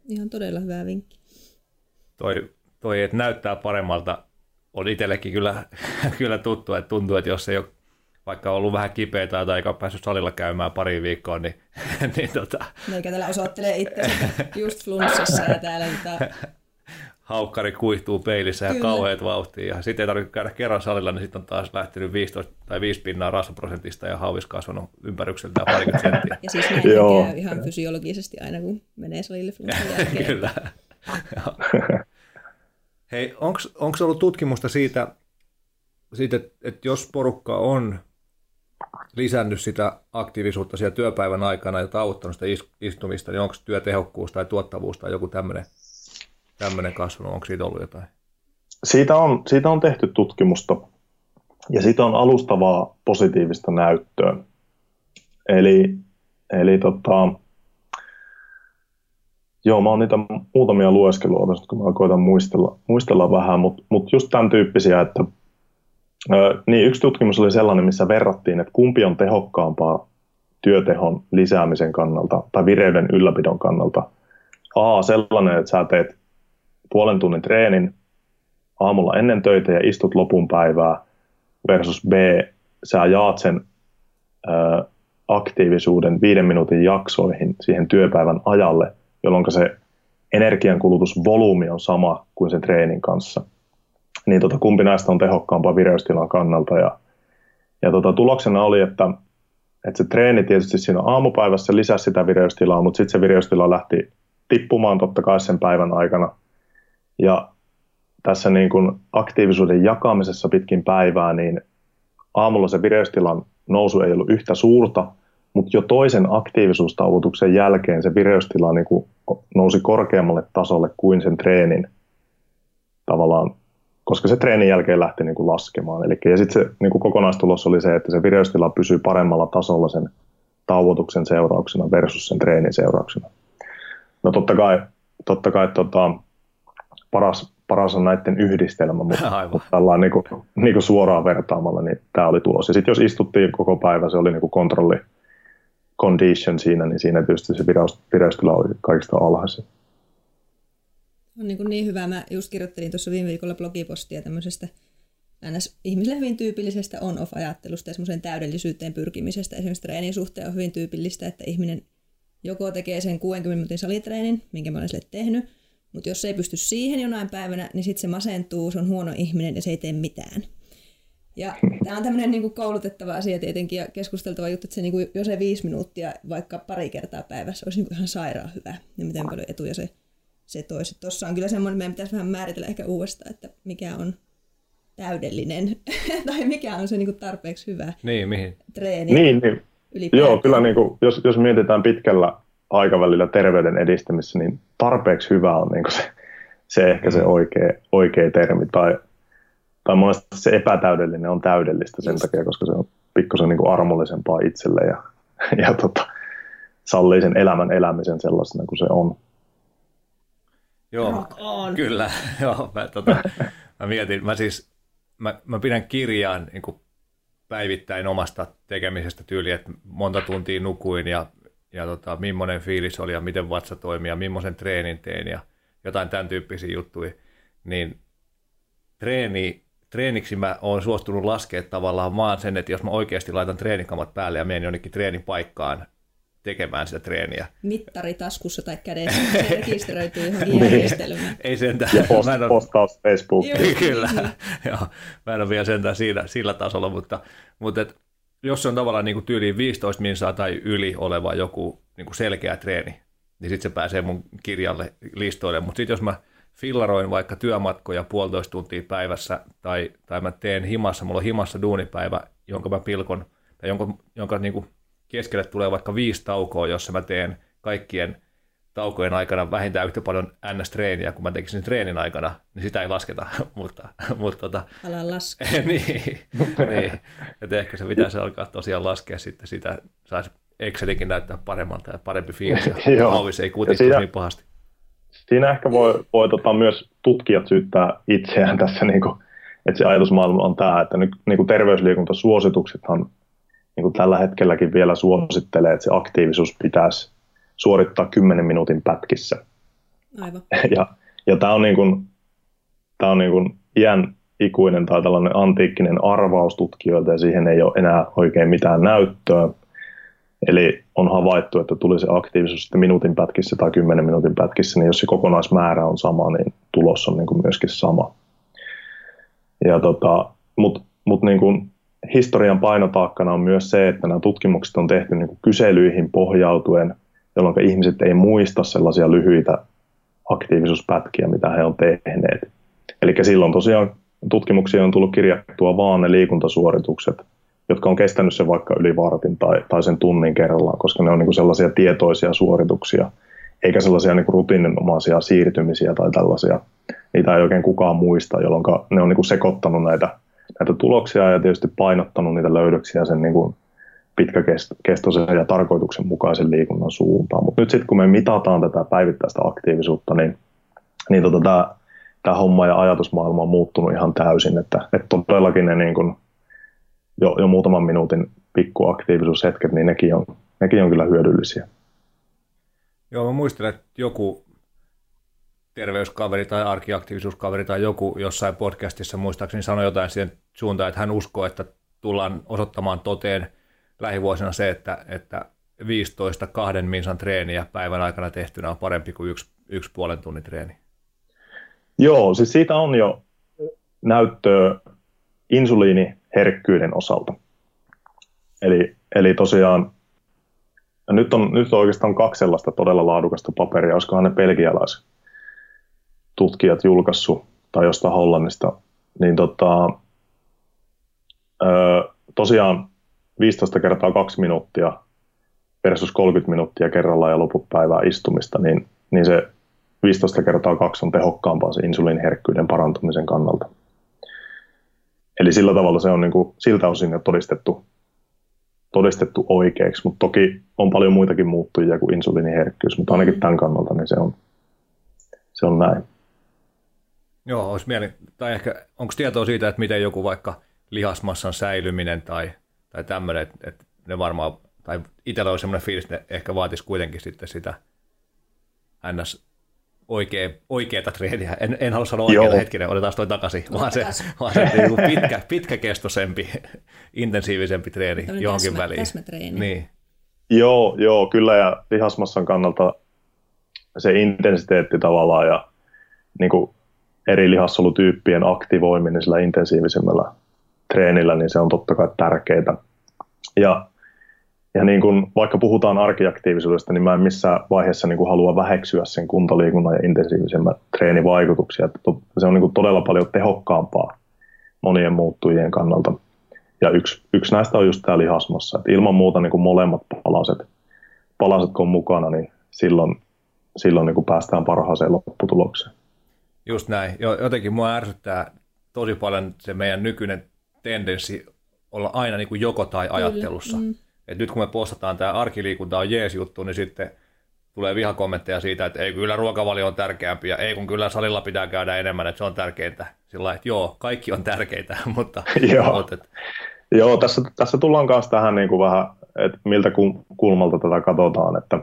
Ihan todella hyvä vinkki. Toi, toi että näyttää paremmalta, on itsellekin kyllä, kyllä tuttu, että tuntuu, että jos ei ole vaikka ollut vähän kipeä tai eikä päässyt salilla käymään pari viikkoa, niin, niin tota... Meikä täällä osoittelee itse just flunssassa ja täällä tota... Haukkari kuihtuu peilissä ja Kyllä. kauheat vauhtia. Ja sitten ei tarvitse käydä kerran salilla, niin sitten on taas lähtenyt 15 tai 5 pinnaa rasvaprosentista ja hauvis kasvanut ympärykseltä ja parikymmentä senttiä. Ja siis näin käy ihan fysiologisesti aina, kun menee salille flunssan jälkeen. Kyllä. Hei, onko ollut tutkimusta siitä, siitä että, että jos porukka on lisännyt sitä aktiivisuutta siellä työpäivän aikana ja tauottanut sitä istumista, niin onko työtehokkuus tai tuottavuus tai joku tämmöinen kasvanut, onko siitä ollut jotain? Siitä on, siitä on tehty tutkimusta ja siitä on alustavaa positiivista näyttöä. Eli, eli tota, joo, mä oon niitä muutamia lueskelua, kun mä koitan muistella, muistella vähän, mutta mut just tämän tyyppisiä, että niin, yksi tutkimus oli sellainen, missä verrattiin, että kumpi on tehokkaampaa työtehon lisäämisen kannalta tai vireyden ylläpidon kannalta. A, sellainen, että sä teet puolen tunnin treenin aamulla ennen töitä ja istut lopun päivää versus B, sä jaat sen ö, aktiivisuuden viiden minuutin jaksoihin siihen työpäivän ajalle, jolloin se energiankulutusvolyymi on sama kuin sen treenin kanssa – niin tota, kumpi näistä on tehokkaampaa vireystilan kannalta. Ja, ja tota, tuloksena oli, että, että se treeni tietysti siinä aamupäivässä lisäsi sitä vireystilaa, mutta sitten se vireystila lähti tippumaan totta kai sen päivän aikana. Ja tässä niin kuin aktiivisuuden jakamisessa pitkin päivää, niin aamulla se vireystilan nousu ei ollut yhtä suurta, mutta jo toisen aktiivisuustauotuksen jälkeen se vireystila niin kuin nousi korkeammalle tasolle kuin sen treenin tavallaan koska se treenin jälkeen lähti niin kuin laskemaan. Eli, ja sitten se niin kuin kokonaistulos oli se, että se vireystila pysyy paremmalla tasolla sen tauotuksen seurauksena versus sen treenin seurauksena. No totta kai, totta kai tota, paras, paras on näiden yhdistelmä, mutta, mutta tällä niin kuin, niin kuin suoraan vertaamalla, niin tämä oli tulos. Ja sitten jos istuttiin koko päivä, se oli niin kuin kontrolli condition siinä, niin siinä tietysti se vireystila oli kaikista alhaisin on niin, niin hyvä. Mä just kirjoittelin tuossa viime viikolla blogipostia tämmöisestä ns. ihmisille hyvin tyypillisestä on-off-ajattelusta ja semmoiseen täydellisyyteen pyrkimisestä. Esimerkiksi treenin suhteen on hyvin tyypillistä, että ihminen joko tekee sen 60 minuutin salitreenin, minkä mä olen sille tehnyt, mutta jos se ei pysty siihen jonain päivänä, niin sitten se masentuu, se on huono ihminen ja se ei tee mitään. Ja tämä on tämmöinen niin koulutettava asia tietenkin ja keskusteltava juttu, että se niin kuin, jos se viisi minuuttia vaikka pari kertaa päivässä olisi niin ihan sairaan hyvä, niin miten paljon etuja se se toisi. Tuossa on kyllä semmoinen, meidän pitäisi vähän määritellä ehkä uudestaan, että mikä on täydellinen tai mikä on se niin kuin tarpeeksi hyvä niin, mihin? treeni. Niin, niin. Joo, kyllä niin kuin, jos, jos mietitään pitkällä aikavälillä terveyden edistämisessä, niin tarpeeksi hyvä on niin kuin se, se ehkä se mm. oikea, oikea termi. Tai, tai monesti se epätäydellinen on täydellistä sen takia, koska se on pikkusen niin kuin armollisempaa itselle ja, ja tota, sallii sen elämän elämisen sellaisena kuin se on. Joo, kyllä. Joo, mä, tota, mä mietin, mä siis, mä, mä pidän kirjaan niin kuin päivittäin omasta tekemisestä tyyliä, että monta tuntia nukuin ja, ja tota, millainen fiilis oli ja miten vatsa toimii ja millaisen treenin tein ja jotain tämän tyyppisiä juttuja, niin treeni, treeniksi mä oon suostunut laskea tavallaan vaan sen, että jos mä oikeasti laitan treenikamat päälle ja menen jonnekin treenipaikkaan, tekemään sitä treeniä. Mittari taskussa tai kädessä, se rekisteröityy johonkin niin. järjestelmään. Ei sentään. Ja post, ole... postaus Facebookiin. Kyllä, joo. Mä en ole vielä sentään siinä, sillä tasolla, mutta, mutta et, jos se on tavallaan niin kuin tyyliin 15 minsaa tai yli oleva joku niin kuin selkeä treeni, niin sitten se pääsee mun kirjalle listoille. Mutta sitten jos mä fillaroin vaikka työmatkoja puolitoista tuntia päivässä tai, tai mä teen himassa, mulla on himassa duunipäivä, jonka mä pilkon, tai jonka, jonka niin kuin keskelle tulee vaikka viisi taukoa, jossa mä teen kaikkien taukojen aikana vähintään yhtä paljon NS-treeniä, kun mä tekisin treenin aikana, niin sitä ei lasketa. mutta, mutta tota, Ala laskea. niin, niin, että ehkä se pitäisi alkaa tosiaan laskea sitten sitä, saisi Excelikin näyttää paremmalta ja parempi fiilis, ja ei kutistu niin pahasti. Siinä ehkä voi, voi tota, myös tutkijat syyttää itseään tässä, niin kuin, että se ajatusmaailma on tämä, että nyt niin kuin terveysliikuntasuosituksethan niin kuin tällä hetkelläkin vielä suosittelee, että se aktiivisuus pitäisi suorittaa 10 minuutin pätkissä. Aivan. Ja, ja tämä on, niin kuin, tämä on niin kuin iän ikuinen tai tällainen antiikkinen arvaus tutkijoilta ja siihen ei ole enää oikein mitään näyttöä. Eli on havaittu, että tuli se aktiivisuus sitten minuutin pätkissä tai 10 minuutin pätkissä, niin jos se kokonaismäärä on sama, niin tulos on niin kuin myöskin sama. Ja tota, Mutta mut niin historian painotaakkana on myös se, että nämä tutkimukset on tehty niin kuin kyselyihin pohjautuen, jolloin ihmiset ei muista sellaisia lyhyitä aktiivisuuspätkiä, mitä he on tehneet. Eli silloin tosiaan tutkimuksia on tullut kirjattua vaan ne liikuntasuoritukset, jotka on kestänyt sen vaikka yli vartin tai, tai sen tunnin kerrallaan, koska ne on niin kuin sellaisia tietoisia suorituksia, eikä sellaisia niin rutiininomaisia siirtymisiä tai tällaisia. Niitä ei oikein kukaan muista, jolloin ne on niin kuin sekoittanut näitä näitä tuloksia ja tietysti painottanut niitä löydöksiä sen niin kuin pitkäkestoisen ja tarkoituksenmukaisen liikunnan suuntaan. Mutta nyt sitten kun me mitataan tätä päivittäistä aktiivisuutta, niin, niin tota, tämä homma ja ajatusmaailma on muuttunut ihan täysin, että, että todellakin ne niin kuin jo, jo muutaman minuutin pikkuaktiivisuushetket, niin nekin on, nekin on kyllä hyödyllisiä. Joo, mä muistelen, että joku terveyskaveri tai arkiaktiivisuuskaveri tai joku jossain podcastissa muistaakseni sanoi jotain siihen suuntaan, että hän uskoo, että tullaan osoittamaan toteen lähivuosina se, että, että 15 kahden minsan treeniä päivän aikana tehtynä on parempi kuin yksi, yksi puolen tunnin treeni. Joo, siis siitä on jo näyttöä insuliiniherkkyyden osalta. Eli, eli tosiaan nyt on, nyt on oikeastaan kaksi sellaista todella laadukasta paperia, olisikohan ne belgialaiset tutkijat julkaissut, tai jostain Hollannista, niin tota, ö, tosiaan 15 kertaa 2 minuuttia versus 30 minuuttia kerrallaan ja loput päivää istumista, niin, niin se 15 kertaa 2 on tehokkaampaa se insuliiniherkkyyden parantumisen kannalta. Eli sillä tavalla se on niin kuin, siltä osin jo todistettu, todistettu oikeaksi, mutta toki on paljon muitakin muuttujia kuin insuliiniherkkyys, mutta ainakin tämän kannalta niin se on, se on näin. Joo, olisi mieli, tai ehkä onko tietoa siitä, että miten joku vaikka lihasmassan säilyminen tai, tai tämmöinen, että, että ne varmaan, tai itsellä on semmoinen fiilis, että ne ehkä vaatisi kuitenkin sitten sitä ns oikea, oikeata treeniä. En, en halua sanoa oikeaa hetkinen, otetaan toi takaisin, vaan se, vaan se niin pitkä, pitkäkestoisempi, intensiivisempi treeni Tällainen johonkin täsmä, väliin. Täsmätreeni. Niin. Joo, joo, kyllä ja lihasmassan kannalta se intensiteetti tavallaan ja niin kuin eri lihassolutyyppien aktivoiminen sillä intensiivisemmällä treenillä, niin se on totta kai tärkeää. Ja, ja niin kuin, vaikka puhutaan arkiaktiivisuudesta, niin mä en missään vaiheessa niin kuin halua väheksyä sen kuntoliikunnan ja intensiivisemmän treenivaikutuksia. Että se on niin todella paljon tehokkaampaa monien muuttujien kannalta. Ja yksi, yksi näistä on just tämä lihasmassa. Että ilman muuta niin kuin molemmat palaset, palaset kun on mukana, niin silloin, silloin niin kuin päästään parhaaseen lopputulokseen. Just näin. Jotenkin mua ärsyttää tosi paljon se meidän nykyinen tendenssi olla aina niin kuin joko tai ajattelussa. Mm. Et nyt kun me postataan tämä arkiliikunta on jees juttu, niin sitten tulee vihakommentteja siitä, että ei kyllä ruokavalio on tärkeämpi ja ei kun kyllä salilla pitää käydä enemmän, että se on tärkeintä. Sillä että joo, kaikki on tärkeitä, mutta... joo, että... joo tässä, tässä tullaan myös tähän niin kuin vähän, että miltä kulmalta tätä katsotaan, että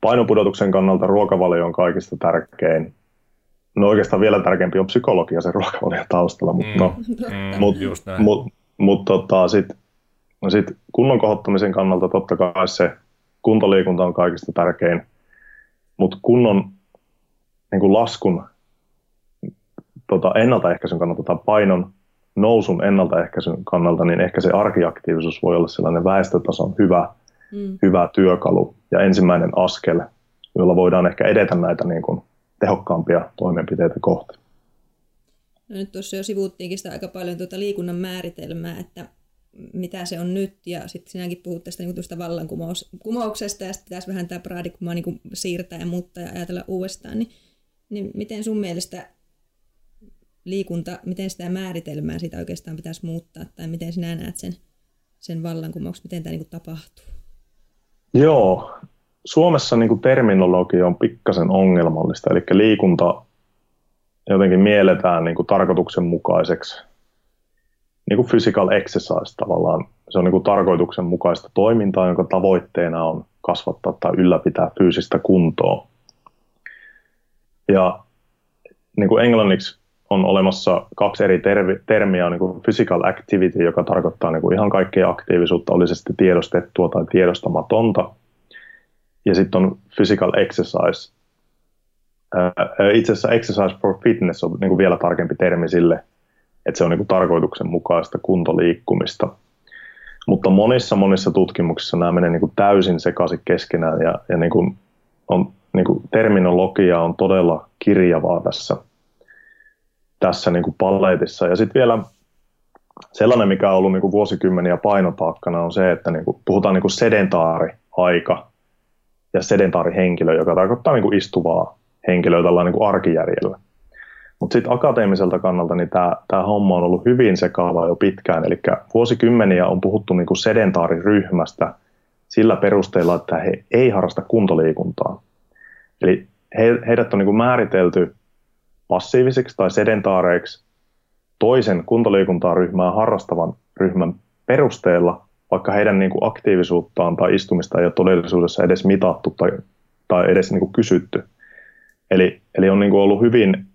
painopudotuksen kannalta ruokavalio on kaikista tärkein, no oikeastaan vielä tärkeämpi on psykologia sen ruokavalion taustalla, mutta mm, no, mm, mut, mut, mut, tota, sitten no sit kunnon kohottamisen kannalta totta kai se kuntoliikunta on kaikista tärkein, mutta kunnon niin kuin laskun tota, ennaltaehkäisyn kannalta tai painon nousun ennaltaehkäisyn kannalta, niin ehkä se arkiaktiivisuus voi olla sellainen väestötason hyvä, mm. hyvä työkalu ja ensimmäinen askel, jolla voidaan ehkä edetä näitä niin kuin tehokkaampia toimenpiteitä kohti. No nyt tuossa jo sivuuttiinkin sitä aika paljon tuota liikunnan määritelmää, että, mitä se on nyt, ja sitten sinäkin puhut tästä niin tuosta vallankumouksesta, ja sitten pitäisi vähän tämä paradigmaa niin siirtää ja muuttaa ja ajatella uudestaan, niin, niin miten sun mielestä liikunta, miten sitä määritelmää siitä oikeastaan pitäisi muuttaa, tai miten sinä näet sen, sen vallankumouksen, miten tämä niin tapahtuu? Joo, Suomessa niin terminologia on pikkasen ongelmallista, eli liikunta jotenkin mielletään niin tarkoituksenmukaiseksi, niin kuin physical exercise tavallaan. Se on niin kuin tarkoituksenmukaista toimintaa, jonka tavoitteena on kasvattaa tai ylläpitää fyysistä kuntoa. Ja niin kuin englanniksi on olemassa kaksi eri termi, termiä, niin kuin physical activity, joka tarkoittaa niin kuin ihan kaikkea aktiivisuutta, oli se sitten tiedostettua tai tiedostamatonta. Ja sitten on physical exercise. Itse asiassa exercise for fitness on niin kuin vielä tarkempi termi sille, että se on niin tarkoituksenmukaista kuntoliikkumista. Mutta monissa monissa tutkimuksissa nämä menee niin täysin sekaisin keskenään ja, ja niin on, niin kuin terminologia on todella kirjavaa tässä – tässä niin kuin paletissa. Ja sitten vielä sellainen, mikä on ollut niin kuin vuosikymmeniä painotaakkana, on se, että niin kuin, puhutaan niin kuin sedentaari-aika ja sedentaarihenkilö, joka tarkoittaa niin kuin istuvaa henkilöä tällä niin kuin arkijärjellä. Mutta sitten akateemiselta kannalta niin tämä homma on ollut hyvin sekaava jo pitkään. Eli vuosikymmeniä on puhuttu niin kuin sedentaariryhmästä sillä perusteella, että he ei harrasta kuntoliikuntaa. Eli he, heidät on niin kuin määritelty passiivisiksi tai sedentaareiksi toisen kuntoliikuntaa ryhmää harrastavan ryhmän perusteella, vaikka heidän niin kuin aktiivisuuttaan tai istumista ei ole todellisuudessa edes mitattu tai, tai edes niin kuin kysytty. Eli, eli on niin kuin ollut hyvin,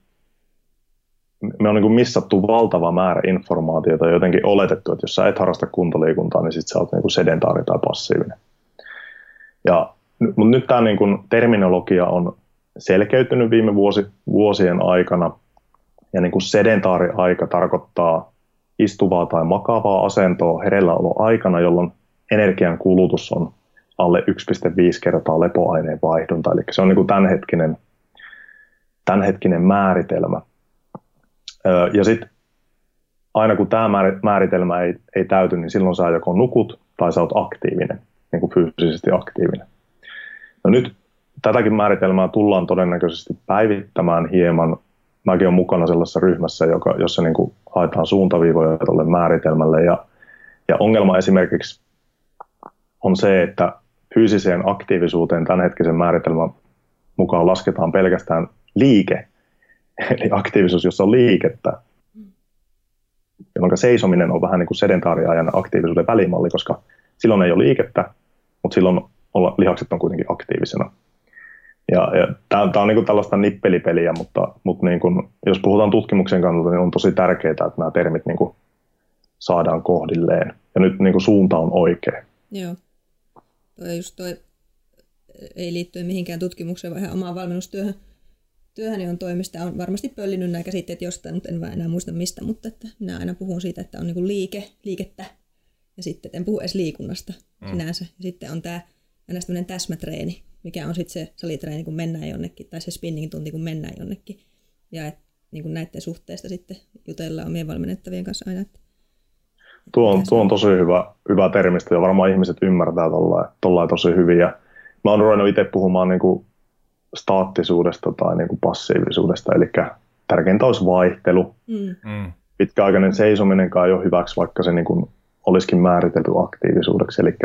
me on niin missattu valtava määrä informaatiota ja jotenkin oletettu, että jos sä et harrasta kuntoliikuntaa, niin sit sä oot niin sedentaari tai passiivinen. Ja, mutta nyt tämä niin terminologia on selkeytynyt viime vuosi, vuosien aikana. Ja niin kuin sedentaari-aika tarkoittaa istuvaa tai makavaa asentoa hereilläoloaikana, jolloin energian kulutus on alle 1,5 kertaa lepoaineen vaihdunta. Eli se on niin kuin tämänhetkinen, tämänhetkinen määritelmä. Ja sitten aina kun tämä määritelmä ei, ei täyty, niin silloin sä joko nukut tai sä oot aktiivinen, niin kuin fyysisesti aktiivinen. No nyt tätäkin määritelmää tullaan todennäköisesti päivittämään hieman. Mäkin olen mukana sellaisessa ryhmässä, joka, jossa niin kuin haetaan suuntaviivoja tuolle määritelmälle. Ja, ja ongelma esimerkiksi on se, että fyysiseen aktiivisuuteen tämänhetkisen määritelmän mukaan lasketaan pelkästään liike, eli aktiivisuus, jossa on liikettä, jolloin seisominen on vähän niin kuin sedentaariajan aktiivisuuden välimalli, koska silloin ei ole liikettä, mutta silloin olla, lihakset on kuitenkin aktiivisena. Ja, ja tämä on niin tällaista nippelipeliä, mutta, mutta niin kuin, jos puhutaan tutkimuksen kannalta, niin on tosi tärkeää, että nämä termit niin kuin saadaan kohdilleen. Ja nyt niin kuin suunta on oikea. Joo. Toi just toi, ei liittyen mihinkään tutkimukseen, vaan ihan omaan valmennustyöhön. Työhöni on toimista, on varmasti pöllinyt nämä käsitteet jostain, mutta en enää muista mistä, mutta että minä aina puhun siitä, että on niin liike, liikettä, ja sitten en puhu edes liikunnasta mm. sinänsä. Ja sitten on tämä aina tämmöinen täsmätreeni, mikä on sitten se salitreeni, kun mennään jonnekin, tai se spinning tunti, kun mennään jonnekin. Ja et, niin kuin näiden suhteesta sitten jutellaan omien valmennettavien kanssa aina. Että tuo, on, tuo on tosi hyvä, hyvä termistö, ja varmaan ihmiset ymmärtää tuolla tosi hyvin. Ja mä oon ruvennut itse puhumaan niin kuin staattisuudesta tai niin kuin passiivisuudesta, eli tärkeintä olisi vaihtelu. Mm. mm. Pitkäaikainen seisominenkaan ei ole hyväksi, vaikka se niin kuin olisikin määritelty aktiivisuudeksi. Eli,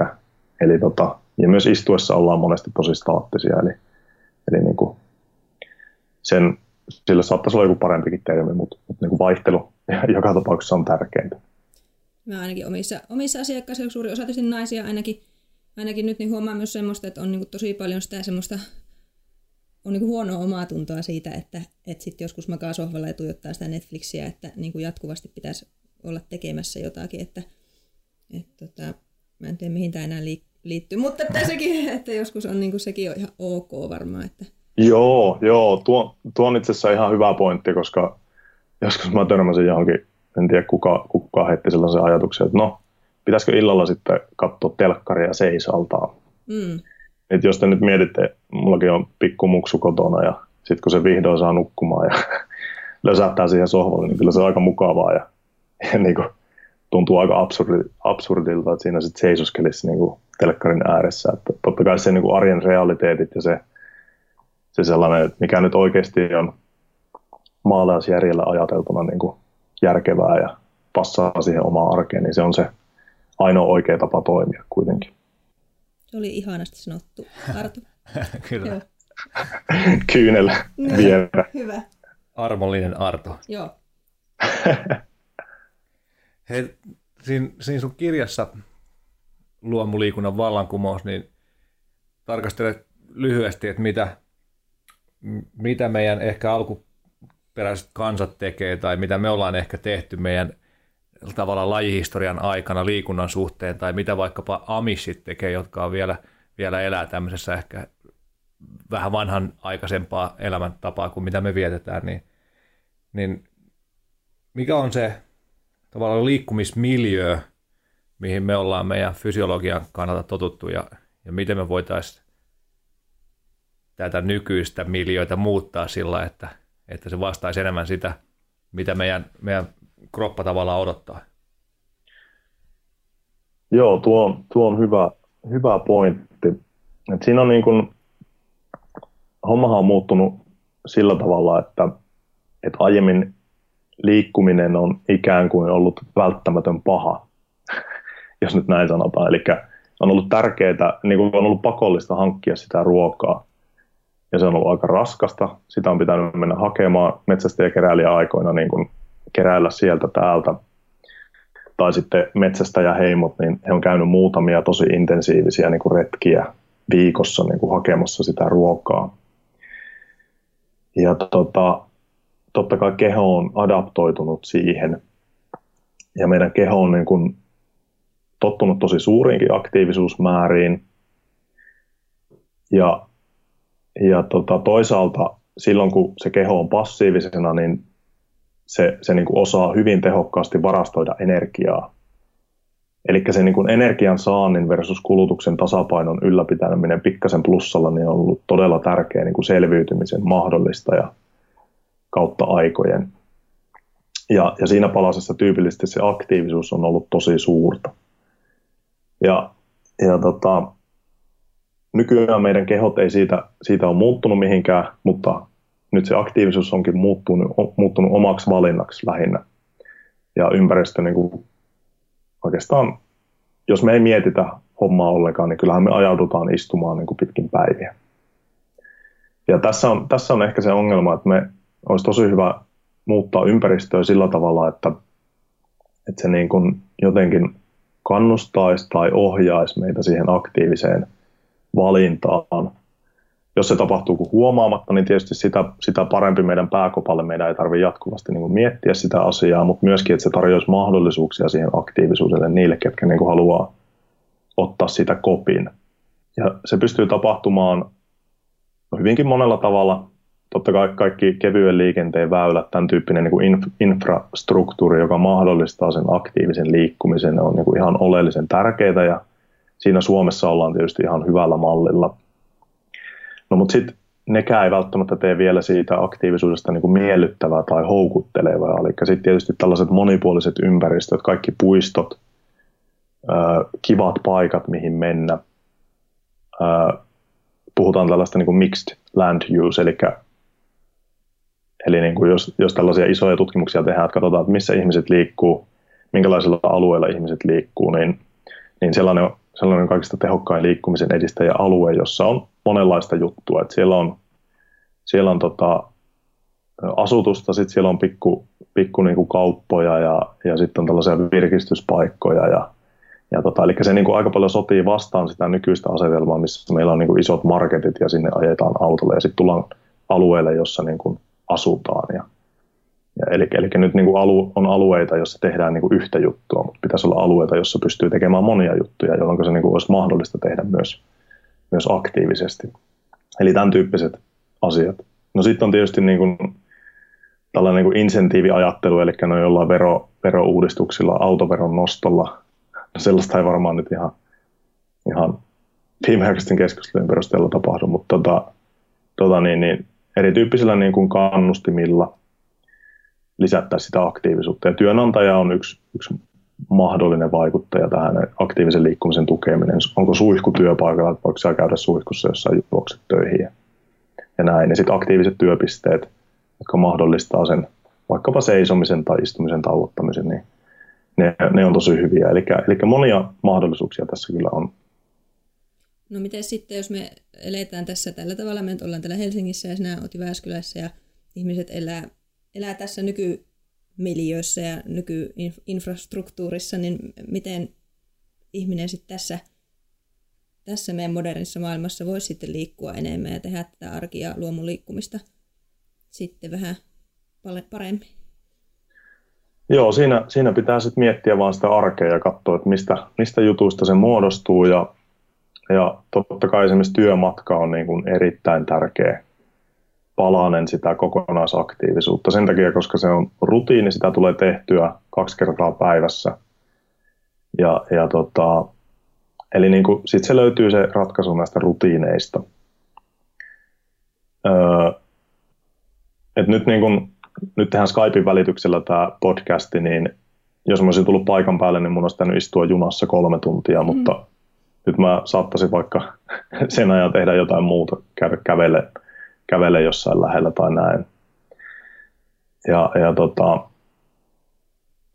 eli tota, ja myös istuessa ollaan monesti tosi staattisia, eli, eli niin kuin sen, sillä saattaisi olla joku parempikin termi, mutta, mutta niin kuin vaihtelu joka tapauksessa on tärkeintä. Mä ainakin omissa, omissa asiakkaissa, suuri osa tietysti naisia ainakin, ainakin nyt niin huomaa myös semmoista, että on niin kuin tosi paljon sitä semmoista on niin huonoa omaa tuntoa siitä, että, että sitten joskus makaa sohvalla ja tuijottaa sitä Netflixiä, että niin kuin jatkuvasti pitäisi olla tekemässä jotakin, että, että tota, mä en tiedä mihin tämä enää liittyy. Mutta että sekin, että joskus on niin kuin, sekin on ihan ok varmaan. Että... Joo, joo. Tuo, tuo on itse asiassa ihan hyvä pointti, koska joskus mä törmäsin johonkin, en tiedä kuka, kuka heitti sellaisen ajatuksen, että no, pitäisikö illalla sitten katsoa telkkaria seisaltaa. Mm. Et jos te nyt mietitte, mullakin on pikku muksu kotona ja sitten kun se vihdoin saa nukkumaan ja lösähtää siihen sohvalle, niin kyllä se on aika mukavaa ja, ja niin kuin, tuntuu aika absurdi, absurdilta, että siinä sitten seisoskelisi niin telkkarin ääressä. Että totta kai se niin kuin arjen realiteetit ja se, se sellainen, että mikä nyt oikeasti on maalaisjärjellä ajateltuna niin kuin järkevää ja passaa siihen omaan arkeen, niin se on se ainoa oikea tapa toimia kuitenkin. Se oli ihanasti sanottu, Arto. Kyllä. Joo. Kyynellä vielä. Hyvä. Armollinen Arto. Joo. Hei, siinä, siinä sun kirjassa Luomuliikunnan vallankumous, niin tarkastelet lyhyesti, että mitä, mitä meidän ehkä alkuperäiset kansat tekee tai mitä me ollaan ehkä tehty meidän tavallaan lajihistorian aikana liikunnan suhteen tai mitä vaikkapa amisit tekee, jotka on vielä, vielä elää tämmöisessä ehkä vähän vanhan aikaisempaa elämäntapaa kuin mitä me vietetään, niin, niin mikä on se tavallaan liikkumismiljö, mihin me ollaan meidän fysiologian kannalta totuttu ja, ja miten me voitaisiin tätä nykyistä miljöitä muuttaa sillä, että, että se vastaisi enemmän sitä, mitä meidän, meidän kroppa tavallaan odottaa. Joo, tuo, tuo on hyvä, hyvä pointti. Et siinä on niin kuin, hommahan on muuttunut sillä tavalla, että, että aiemmin liikkuminen on ikään kuin ollut välttämätön paha, jos nyt näin sanotaan. Eli on ollut tärkeää, niin kuin on ollut pakollista hankkia sitä ruokaa. Ja se on ollut aika raskasta. Sitä on pitänyt mennä hakemaan metsästä ja aikoina niin kuin keräillä sieltä täältä. Tai sitten heimot, niin he on käynyt muutamia tosi intensiivisiä niin kuin retkiä viikossa niin kuin hakemassa sitä ruokaa. Ja tota, totta kai keho on adaptoitunut siihen. Ja meidän keho on niin kuin tottunut tosi suuriinkin aktiivisuusmääriin. Ja, ja tota, toisaalta silloin, kun se keho on passiivisena, niin se, se niin kuin osaa hyvin tehokkaasti varastoida energiaa. Eli se niin kuin energian saannin versus kulutuksen tasapainon ylläpitäminen pikkasen plussalla niin on ollut todella tärkeä niin kuin selviytymisen mahdollistaja kautta aikojen. Ja, ja siinä palasessa tyypillisesti se aktiivisuus on ollut tosi suurta. Ja, ja tota, nykyään meidän kehot ei siitä, siitä ole muuttunut mihinkään, mutta nyt se aktiivisuus onkin muuttunut, muuttunut omaksi valinnaksi lähinnä. Ja ympäristö niin kuin, oikeastaan, jos me ei mietitä hommaa ollenkaan, niin kyllähän me ajaudutaan istumaan niin kuin pitkin päiviä. Ja tässä on, tässä on ehkä se ongelma, että me olisi tosi hyvä muuttaa ympäristöä sillä tavalla, että, että se niin kuin jotenkin kannustaisi tai ohjaisi meitä siihen aktiiviseen valintaan. Jos se tapahtuu huomaamatta, niin tietysti sitä, sitä parempi meidän pääkopalle. Meidän ei tarvitse jatkuvasti niin kuin miettiä sitä asiaa, mutta myöskin, että se tarjoaisi mahdollisuuksia siihen aktiivisuudelle niille, ketkä niin kuin haluaa ottaa sitä kopin. Ja se pystyy tapahtumaan hyvinkin monella tavalla totta kai kaikki kevyen liikenteen väylät, tämän tyyppinen niin kuin infrastruktuuri, joka mahdollistaa sen aktiivisen liikkumisen, on niin kuin ihan oleellisen tärkeää ja siinä Suomessa ollaan tietysti ihan hyvällä mallilla. No mutta sitten nekään ei välttämättä tee vielä siitä aktiivisuudesta niin kuin miellyttävää tai houkuttelevaa. Eli sitten tietysti tällaiset monipuoliset ympäristöt, kaikki puistot, kivat paikat, mihin mennä. Puhutaan tällaista niin kuin mixed land use, eli Eli niin kuin jos, jos tällaisia isoja tutkimuksia tehdään, että katsotaan, että missä ihmiset liikkuu, minkälaisilla alueilla ihmiset liikkuu, niin, niin sellainen, sellainen kaikista tehokkain liikkumisen edistäjä alue, jossa on monenlaista juttua. Että siellä on, siellä on tota, asutusta, sitten siellä on pikku, pikku niin kuin kauppoja ja, ja sitten on tällaisia virkistyspaikkoja ja, ja tota, eli se niin kuin aika paljon sotii vastaan sitä nykyistä asetelmaa, missä meillä on niin kuin isot marketit ja sinne ajetaan autolle ja sitten tullaan alueelle, jossa niin kuin asutaan. Ja, ja eli, eli nyt niin kuin alu, on alueita, joissa tehdään niin kuin yhtä juttua, mutta pitäisi olla alueita, joissa pystyy tekemään monia juttuja, jolloin se niin kuin olisi mahdollista tehdä myös, myös aktiivisesti. Eli tämän tyyppiset asiat. No sitten on tietysti niin kuin tällainen niin kuin insentiiviajattelu, eli no jollain vero, verouudistuksilla, autoveron nostolla, no sellaista ei varmaan nyt ihan, ihan viimeaikaisten keskustelujen perusteella tapahdu, mutta tota, tota niin, niin erityyppisillä niin kuin kannustimilla lisättäisiin sitä aktiivisuutta. Ja työnantaja on yksi, yksi mahdollinen vaikuttaja tähän aktiivisen liikkumisen tukeminen. Onko suihku työpaikalla, että voiko siellä käydä suihkussa jossain juokset töihin ja, näin. Ja sitten aktiiviset työpisteet, jotka mahdollistaa sen vaikkapa seisomisen tai istumisen tauottamisen, niin ne, ne on tosi hyviä. Eli, eli monia mahdollisuuksia tässä kyllä on. No miten sitten, jos me eletään tässä tällä tavalla, me ollaan täällä Helsingissä ja sinä olet Jyväskylässä ja ihmiset elää, elää tässä nykymiljöissä ja nykyinfrastruktuurissa, niin miten ihminen sitten tässä, tässä meidän modernissa maailmassa voisi sitten liikkua enemmän ja tehdä tätä arkia luomuliikkumista sitten vähän paremmin? Joo, siinä, siinä pitää sitten miettiä vaan sitä arkea ja katsoa, että mistä, mistä jutuista se muodostuu. Ja, ja totta kai esimerkiksi työmatka on niin kuin erittäin tärkeä palanen sitä kokonaisaktiivisuutta. Sen takia, koska se on rutiini, sitä tulee tehtyä kaksi kertaa päivässä. Ja, ja tota, eli niin kuin, sit se löytyy se ratkaisu näistä rutiineista. Öö, et nyt niin kuin nyt tehdään Skypein välityksellä tämä podcasti, niin jos mä olisin tullut paikan päälle, niin mun olisi tänne istua junassa kolme tuntia, mm. mutta nyt mä saattaisin vaikka sen ajan tehdä jotain muuta, käydä kävele, kävele jossain lähellä tai näin. Ja, ja tota,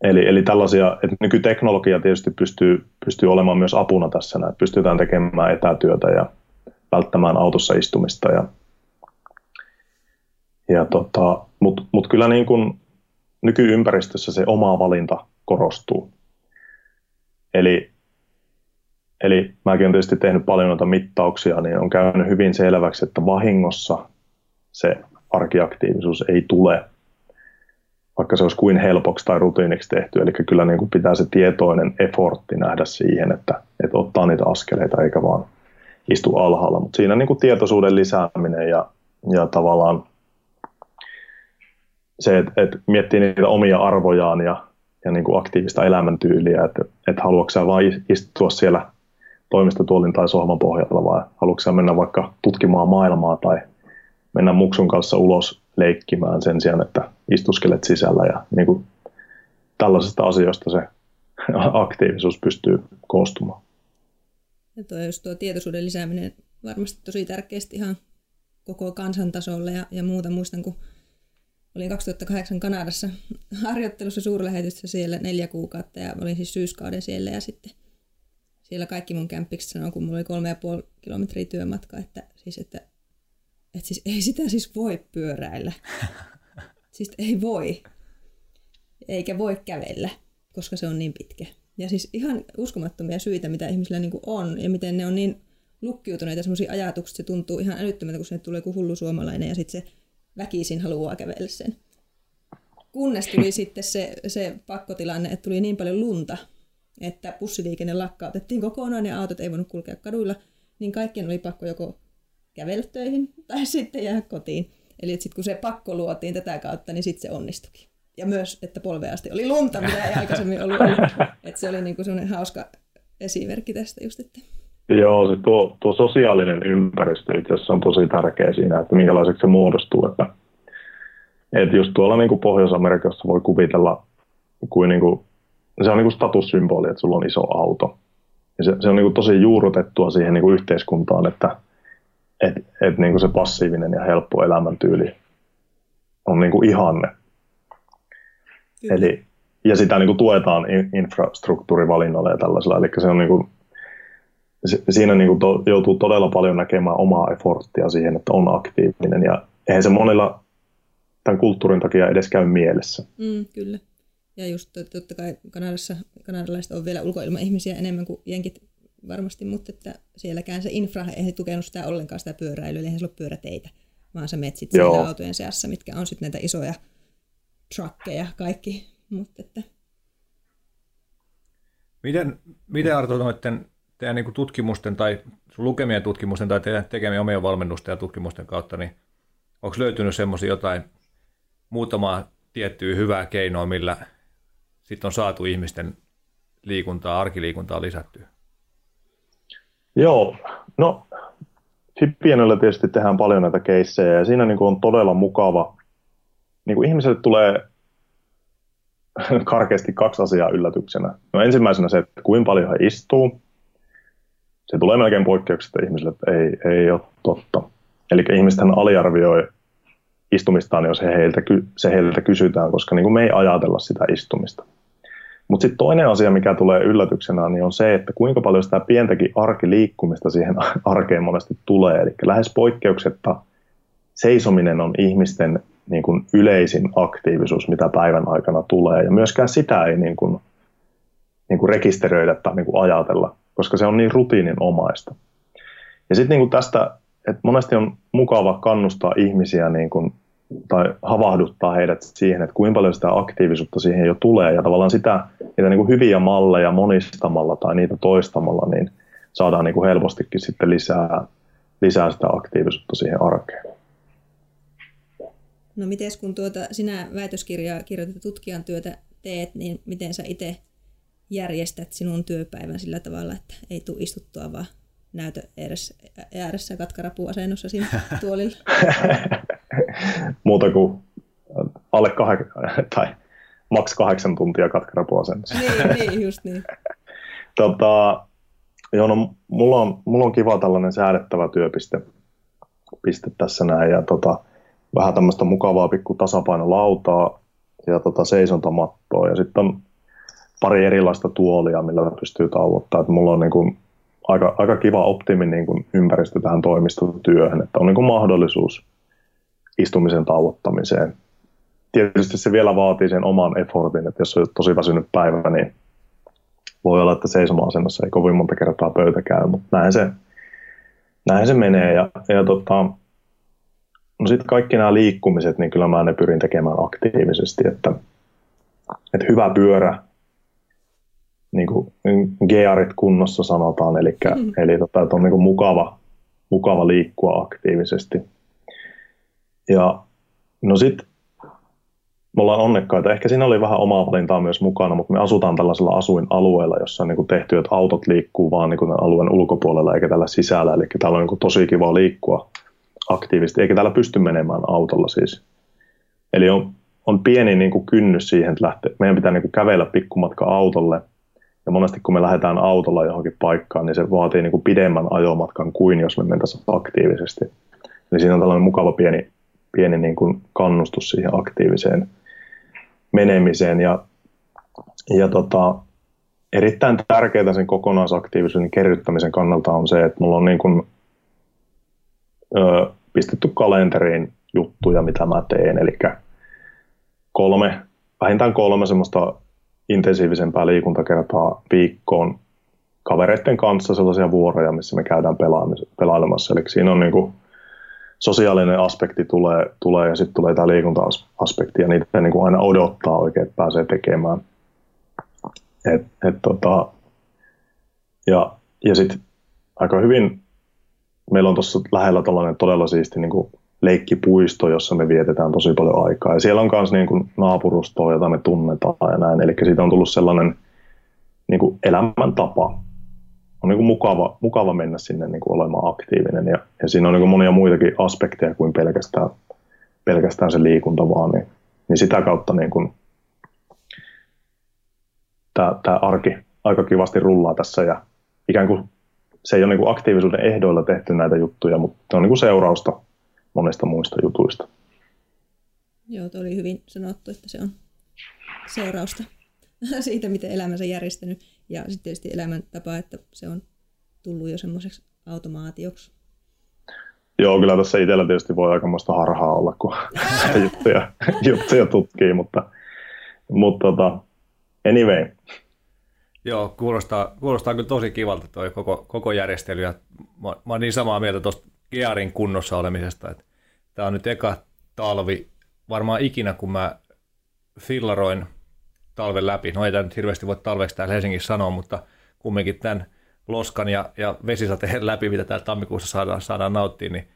eli, eli tällaisia, että nykyteknologia tietysti pystyy, pystyy olemaan myös apuna tässä, että pystytään tekemään etätyötä ja välttämään autossa istumista ja ja tota, Mutta mut kyllä niin kun nykyympäristössä se oma valinta korostuu. Eli, eli mäkin olen tietysti tehnyt paljon noita mittauksia, niin on käynyt hyvin selväksi, että vahingossa se arkiaktiivisuus ei tule, vaikka se olisi kuin helpoksi tai rutiiniksi tehty. Eli kyllä niin kuin pitää se tietoinen effortti nähdä siihen, että, että ottaa niitä askeleita eikä vaan istu alhaalla. Mutta siinä niin kuin tietoisuuden lisääminen ja, ja tavallaan se, että, että miettii niitä omia arvojaan ja, ja niin kuin aktiivista elämäntyyliä, että, että haluatko sä vain istua siellä toimistotuolin tai sohvan pohjalla vai haluatko sä mennä vaikka tutkimaan maailmaa tai mennä muksun kanssa ulos leikkimään sen sijaan, että istuskelet sisällä ja niin kuin tällaisista asioista se aktiivisuus pystyy koostumaan. Ja tuo, just tuo tietoisuuden lisääminen varmasti tosi tärkeästi ihan koko kansantasolle ja, ja muuta. Muistan, kun Olin 2008 Kanadassa harjoittelussa suurlähetyssä siellä neljä kuukautta ja olin siis syyskauden siellä ja sitten siellä kaikki mun kämppikset sanoi, kun mulla oli kolme ja puoli kilometriä työmatka, että siis, että, että siis ei sitä siis voi pyöräillä. siis ei voi. Eikä voi kävellä, koska se on niin pitkä. Ja siis ihan uskomattomia syitä, mitä ihmisillä niin on ja miten ne on niin lukkiutuneita semmoisia ajatuksia, se tuntuu ihan älyttömältä, kun se tulee kuin hullu suomalainen ja sitten se väkisin haluaa kävellä sen. Kunnes tuli sitten se, se pakkotilanne, että tuli niin paljon lunta, että bussiliikenne lakkautettiin kokonaan ja autot ei voinut kulkea kaduilla, niin kaikkien oli pakko joko kävellä töihin tai sitten jäädä kotiin. Eli sitten kun se pakko luotiin tätä kautta, niin sitten se onnistukin. Ja myös, että polveasti oli lunta, mitä ei aikaisemmin ollut. Että se oli niinku semmoinen hauska esimerkki tästä just, että Joo, se tuo, tuo sosiaalinen ympäristö itse asiassa on tosi tärkeä siinä, että minkälaiseksi se muodostuu. Että, että just tuolla niin kuin Pohjois-Amerikassa voi kuvitella, kuin, niin kuin, se on niin kuin statussymboli, että sulla on iso auto. Ja se, se on niin kuin tosi juurrutettua siihen niin kuin yhteiskuntaan, että et, et niin se passiivinen ja helppo elämäntyyli on niin kuin ihanne. Eli, ja sitä niin kuin tuetaan infrastruktuurivalinnoilla ja tällaisella. Eli se on niin kuin siinä niin kuin to, joutuu todella paljon näkemään omaa efforttia siihen, että on aktiivinen ja eihän se monilla tämän kulttuurin takia edes käy mielessä. Mm, kyllä. Ja just totta kai Kanadassa, kanadalaiset on vielä ulkoilmaihmisiä enemmän kuin jenkit varmasti, mutta että sielläkään se infra ei tukenut sitä ollenkaan sitä pyöräilyä, eli eihän se ole pyöräteitä, vaan sä metsit siellä autojen seassa, mitkä on sitten näitä isoja truckeja kaikki. Mutta että... Miten, miten Arto noiden teidän niin tutkimusten tai lukemien tutkimusten tai teidän tekemien omien valmennusten ja tutkimusten kautta, niin onko löytynyt semmoisia jotain muutamaa tiettyä hyvää keinoa, millä sitten on saatu ihmisten liikuntaa, arkiliikuntaa lisättyä? Joo, no Pienellä tietysti tehdään paljon näitä keissejä ja siinä niin kuin on todella mukava. Niin kuin ihmiselle tulee karkeasti kaksi asiaa yllätyksenä. No ensimmäisenä se, että kuinka paljon he istuu. Se tulee melkein poikkeuksesta ihmisille, että ei, ei ole totta. Eli ihmisten aliarvioi istumistaan, jos he heiltä, se heiltä kysytään, koska niin kuin me ei ajatella sitä istumista. Mutta sitten toinen asia, mikä tulee yllätyksenä, niin on se, että kuinka paljon sitä pientäkin arkiliikkumista siihen arkeen monesti tulee. Eli lähes poikkeuksetta seisominen on ihmisten niin kuin yleisin aktiivisuus, mitä päivän aikana tulee. Ja myöskään sitä ei niin kuin, niin kuin rekisteröidä tai niin kuin ajatella, koska se on niin rutiininomaista. Ja sitten niin tästä, että monesti on mukava kannustaa ihmisiä niin kuin, tai havahduttaa heidät siihen, että kuinka paljon sitä aktiivisuutta siihen jo tulee. Ja tavallaan sitä, niitä niin kuin hyviä malleja monistamalla tai niitä toistamalla, niin saadaan niin kuin helpostikin sitten lisää, lisää sitä aktiivisuutta siihen arkeen. No miten kun tuota, sinä väitöskirjaa kirjoitat tutkijan työtä teet, niin miten sä itse järjestät sinun työpäivän sillä tavalla, että ei tule istuttua vaan näytö ääressä, ääressä katkarapuasennossa siinä tuolilla? Muuta kuin alle kahdeksan, tai maks kahdeksan tuntia katkarapuasennossa. niin, niin, just niin. tota, joo, no, mulla, on, mulla on kiva tällainen säädettävä työpiste piste tässä näin, ja tota, vähän tämmöistä mukavaa pikku tasapainolautaa ja tota seisontamattoa ja sitten on pari erilaista tuolia, millä pystyy tauottaa. Että mulla on niin kuin aika, aika kiva optimin niin kuin ympäristö tähän toimistotyöhön, että on niin kuin mahdollisuus istumisen tauottamiseen. Tietysti se vielä vaatii sen oman effortin, että jos on tosi väsynyt päivä, niin voi olla, että seisoma-asennossa ei kovin monta kertaa pöytä käy, mutta näin se, näin se menee. Ja, ja tota, No sitten kaikki nämä liikkumiset, niin kyllä mä ne pyrin tekemään aktiivisesti, että, että hyvä pyörä, niin kuin gearit kunnossa sanotaan, eli, mm. eli tota, että on niin kuin mukava, mukava liikkua aktiivisesti. Ja no sitten me ollaan onnekkaita. Ehkä siinä oli vähän omaa valintaa myös mukana, mutta me asutaan tällaisella asuinalueella, jossa on niin tehty, että autot liikkuu vaan niin alueen ulkopuolella eikä tällä sisällä. Eli täällä on niin tosi kiva liikkua aktiivisesti, eikä täällä pysty menemään autolla siis. Eli on, on pieni niin kuin kynnys siihen, että lähtee, meidän pitää niin kuin kävellä pikkumatka autolle, ja monesti kun me lähdetään autolla johonkin paikkaan, niin se vaatii niin kuin pidemmän ajomatkan kuin jos me mentäisiin aktiivisesti. Eli siinä on tällainen mukava pieni, pieni niin kuin kannustus siihen aktiiviseen menemiseen. Ja, ja tota, erittäin tärkeää sen kokonaisaktiivisuuden kerryttämisen kannalta on se, että mulla on niin kuin, ö, pistetty kalenteriin juttuja, mitä mä teen. Eli kolme, vähintään kolme semmoista intensiivisempää liikuntakertaa viikkoon kavereiden kanssa sellaisia vuoroja, missä me käydään pelailemassa. Eli siinä on niin kuin sosiaalinen aspekti tulee, tulee ja sitten tulee tämä liikunta-aspekti ja niitä niin kuin aina odottaa oikein, että pääsee tekemään. Et, et tota, ja ja sitten aika hyvin meillä on tuossa lähellä tällainen todella siisti niin kuin leikkipuisto, jossa me vietetään tosi paljon aikaa. Ja siellä on myös niin kuin naapurustoa, jota me tunnetaan ja näin. Eli siitä on tullut sellainen niin kuin elämäntapa. On niin kuin mukava, mukava mennä sinne niin kuin olemaan aktiivinen. Ja, ja siinä on niin kuin monia muitakin aspekteja kuin pelkästään, pelkästään se liikunta vaan. Niin, niin sitä kautta niin kuin, tämä, tämä arki aika kivasti rullaa tässä ja ikään kuin se ei ole niin kuin aktiivisuuden ehdoilla tehty näitä juttuja, mutta se on niin kuin seurausta monesta muista jutuista. Joo, tuo oli hyvin sanottu, että se on seurausta siitä, miten elämänsä järjestänyt. Ja sitten tietysti elämäntapa, että se on tullut jo semmoiseksi automaatioksi. Joo, kyllä tässä itsellä tietysti voi aikamoista harhaa olla, kun juttuja, juttuja tutkii, mutta, mutta tota, anyway, Joo, kuulostaa, kuulostaa kyllä tosi kivalta tuo koko, koko järjestely. Ja mä, mä oon niin samaa mieltä tuosta Gearin kunnossa olemisesta, että tämä on nyt eka talvi varmaan ikinä, kun mä fillaroin talven läpi. No ei tämä nyt hirveästi voi talveksi täällä Helsingissä sanoa, mutta kumminkin tämän loskan ja, ja vesisateen läpi, mitä täällä tammikuussa saadaan, saadaan nauttia, niin,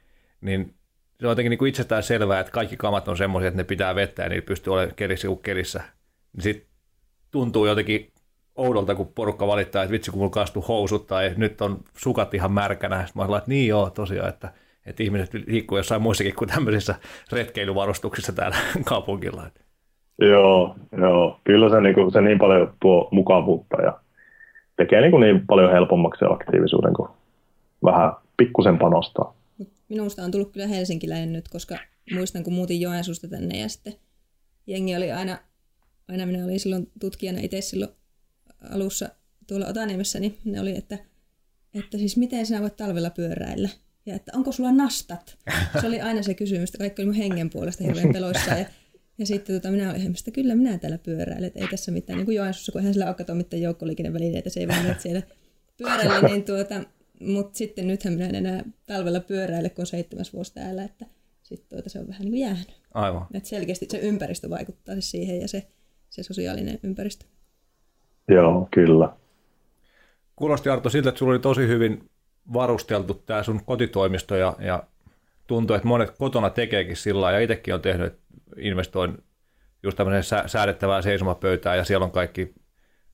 niin se on jotenkin niin kuin itsestään selvää, että kaikki kamat on semmoisia, että ne pitää vettä ja niitä pystyy olemaan kelissä kuin kelissä. Niin sitten tuntuu jotenkin oudolta, kun porukka valittaa, että vitsi kun mulla kastu housut tai nyt on sukat ihan märkänä. Sitten mä olen, että niin joo, tosiaan, että, että ihmiset liikkuu jossain muissakin kuin tämmöisissä retkeilyvarustuksissa täällä kaupungilla. Joo, joo. Kyllä se, niin kuin, se niin paljon tuo mukavuutta ja tekee niin, kuin niin paljon helpommaksi aktiivisuuden, kun vähän pikkusen panostaa. Minusta on tullut kyllä helsinkiläinen nyt, koska muistan, kun muutin Joensuusta tänne ja sitten jengi oli aina, aina minä olin silloin tutkijana itse silloin alussa tuolla Otaniemessä, niin ne oli, että, että siis miten sinä voit talvella pyöräillä? Ja että onko sulla nastat? Se oli aina se kysymys, että kaikki oli mun hengen puolesta hirveän peloissa. Ja, ja sitten tota, minä olin että kyllä minä täällä pyöräilen, että ei tässä mitään. Niin kuin Joensuussa, kun eihän sillä ole kato mitään joukkoliikennevälineitä, se ei vaan siellä pyöräillä, niin tuota, mutta sitten nythän minä en enää talvella pyöräile, kun on seitsemäs vuosi täällä, että sitten tuota, se on vähän niin kuin jäänyt. Aivan. Et selkeästi se ympäristö vaikuttaa siis siihen ja se, se sosiaalinen ympäristö. Joo, kyllä. Kuulosti Arto siltä, että sulla oli tosi hyvin varusteltu tämä sun kotitoimisto ja, ja tuntuu, että monet kotona tekeekin sillä ja itsekin on tehnyt, että investoin just tämmöiseen säädettävään seisomapöytään ja siellä on kaikki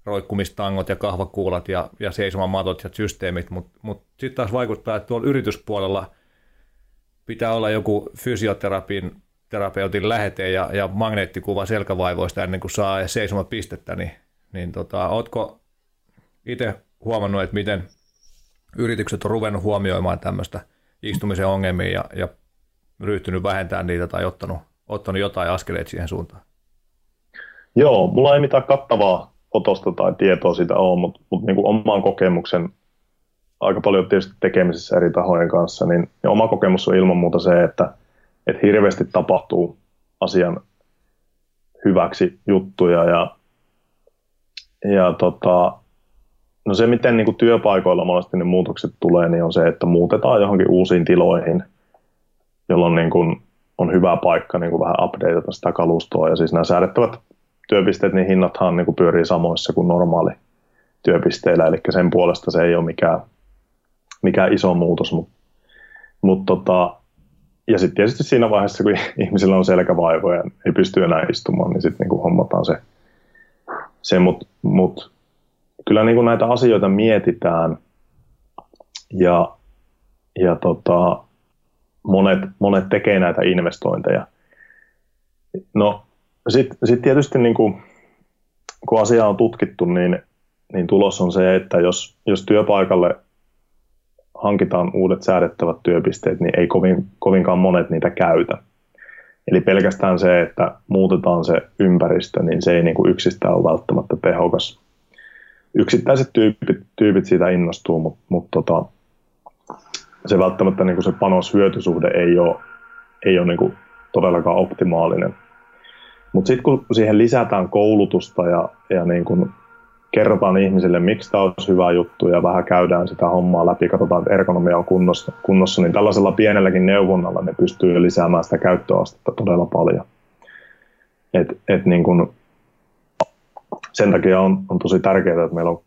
roikkumistangot ja kahvakuulat ja, ja seisomamatot ja systeemit, mutta mut, mut sitten taas vaikuttaa, että tuolla yrityspuolella pitää olla joku fysioterapin terapeutin lähete ja, ja magneettikuva selkävaivoista ennen kuin saa seisomapistettä, niin, niin tota, ootko itse huomannut, että miten yritykset on ruvennut huomioimaan tämmöistä istumisen ongelmia ja, ja ryhtynyt vähentämään niitä tai ottanut, ottanut jotain askeleita siihen suuntaan? Joo, mulla ei mitään kattavaa otosta tai tietoa siitä ole, mutta, mutta niin kuin oman kokemuksen aika paljon tietysti tekemisissä eri tahojen kanssa, niin ja oma kokemus on ilman muuta se, että, että hirveästi tapahtuu asian hyväksi juttuja ja, ja tota, no se, miten niin kuin työpaikoilla monesti ne muutokset tulee, niin on se, että muutetaan johonkin uusiin tiloihin, jolloin niin kuin on hyvä paikka niin kuin vähän updateata sitä kalustoa. Ja siis nämä säädettävät työpisteet, niin hinnathan niin kuin pyörii samoissa kuin normaali työpisteillä, eli sen puolesta se ei ole mikään, mikään iso muutos, mutta mut tota, ja sitten tietysti siinä vaiheessa, kun ihmisillä on selkävaivoja ja ei pysty enää istumaan, niin sitten niin hommataan se, se mutta mut, kyllä niin kuin näitä asioita mietitään ja, ja tota, monet, monet tekee näitä investointeja. No sitten sit tietysti niin kuin, kun asia on tutkittu, niin, niin tulos on se, että jos, jos työpaikalle hankitaan uudet säädettävät työpisteet, niin ei kovin, kovinkaan monet niitä käytä. Eli pelkästään se, että muutetaan se ympäristö, niin se ei niin kuin yksistään ole välttämättä tehokas. Yksittäiset tyypit, tyypit siitä innostuu, mutta, mutta tota, se välttämättä niin kuin se panos-hyötysuhde ei ole, ei ole niin kuin todellakaan optimaalinen. Mutta sitten kun siihen lisätään koulutusta ja, ja niin kun kerrotaan ihmisille, miksi tämä olisi hyvä juttu ja vähän käydään sitä hommaa läpi, katsotaan, että ergonomia on kunnossa, kunnossa niin tällaisella pienelläkin neuvonnalla ne pystyy lisäämään sitä käyttöastetta todella paljon. Et, et niin kun, sen takia on, on tosi tärkeää, että meillä on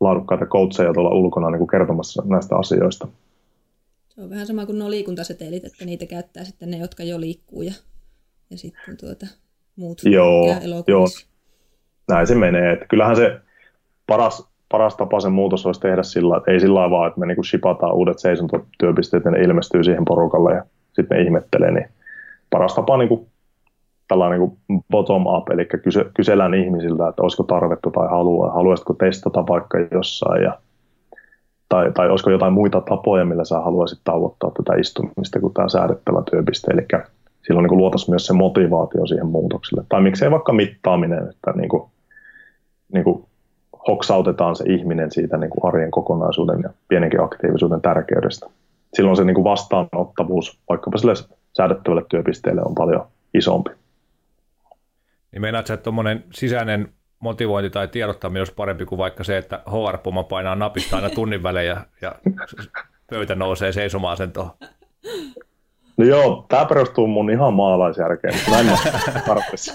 laadukkaita coacheja tuolla ulkona niin kuin kertomassa näistä asioista. Se on vähän sama kuin nuo liikuntasetelit, että niitä käyttää sitten ne, jotka jo liikkuu ja, ja sitten tuota, muut joo, joo, näin se menee. Että kyllähän se paras, paras tapa sen muutos olisi tehdä sillä, että ei sillä vaan, että me niinku shipataan uudet seisontotyöpisteet ja ne ilmestyy siihen porukalle ja sitten ne ihmettelee, niin paras tapa niinku tällainen niin bottom up, eli kyse, kysellään ihmisiltä, että olisiko tarvetta tai halua, haluaisitko testata vaikka jossain, ja, tai, tai olisiko jotain muita tapoja, millä sä haluaisit tauottaa tätä istumista kuin tämä säädettävä työpiste, eli silloin niin luotaisiin myös se motivaatio siihen muutokselle. Tai miksei vaikka mittaaminen, että niin kuin, niin kuin hoksautetaan se ihminen siitä niin kuin arjen kokonaisuuden ja pienenkin aktiivisuuden tärkeydestä. Silloin se niin kuin vastaanottavuus vaikkapa sille säädettävälle työpisteelle on paljon isompi. Niin meinaat että tuommoinen sisäinen motivointi tai tiedottaminen olisi parempi kuin vaikka se, että HR-poma painaa napista aina tunnin välein ja, ja pöytä nousee seisomaan-asentoon. No joo, tämä perustuu mun ihan maalaisjärkeen, mutta näin tarpeessa.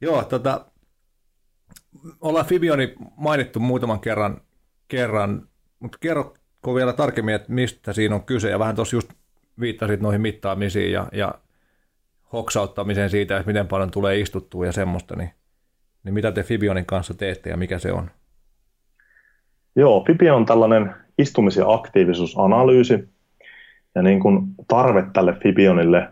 joo, tota, ollaan Fibioni mainittu muutaman kerran, kerran mutta kerrotko vielä tarkemmin, että mistä siinä on kyse, ja vähän tuossa just viittasit noihin mittaamisiin ja, ja hoksauttamiseen siitä, että miten paljon tulee istuttua ja semmoista, niin, niin mitä te Fibionin kanssa teette ja mikä se on? Joo, Fibion on tällainen istumis- ja aktiivisuusanalyysi, ja niin kuin tarve tälle Fibionille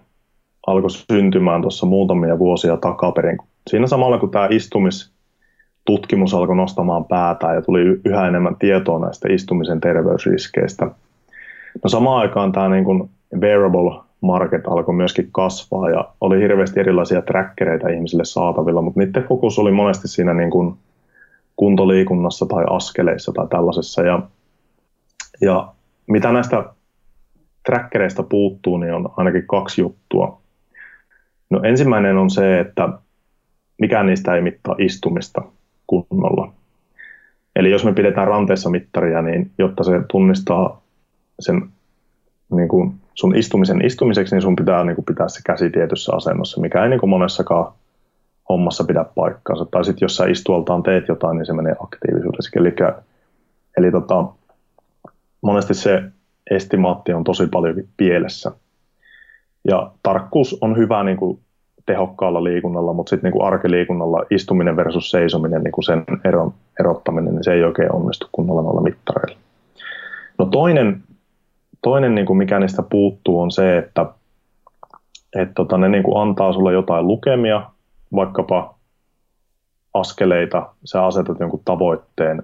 alkoi syntymään tuossa muutamia vuosia takaperin. Siinä samalla kun tämä istumistutkimus alkoi nostamaan päätään ja tuli yhä enemmän tietoa näistä istumisen terveysriskeistä. No samaan aikaan tämä niin kuin wearable market alkoi myöskin kasvaa ja oli hirveästi erilaisia trackereita ihmisille saatavilla, mutta niiden fokus oli monesti siinä niin kuin kuntoliikunnassa tai askeleissa tai tällaisessa. Ja, ja mitä näistä trackereista puuttuu, niin on ainakin kaksi juttua. No ensimmäinen on se, että mikään niistä ei mittaa istumista kunnolla. Eli jos me pidetään ranteessa mittaria, niin jotta se tunnistaa sen niin kuin sun istumisen istumiseksi, niin sun pitää niin kuin pitää se käsi tietyssä asennossa, mikä ei niin kuin monessakaan hommassa pidä paikkaansa. Tai sitten jos sä istualtaan teet jotain, niin se menee aktiivisuudeksi. Eli, eli tota, monesti se estimaatti on tosi paljonkin pielessä. Ja tarkkuus on hyvä niin kuin tehokkaalla liikunnalla, mutta sitten niin arkiliikunnalla istuminen versus seisominen, niin kuin sen eron, erottaminen, niin se ei oikein onnistu kunnolla noilla mittareilla. No toinen, toinen niin kuin mikä niistä puuttuu, on se, että et tota, ne niin kuin antaa sulle jotain lukemia, vaikkapa askeleita, sä asetat jonkun tavoitteen,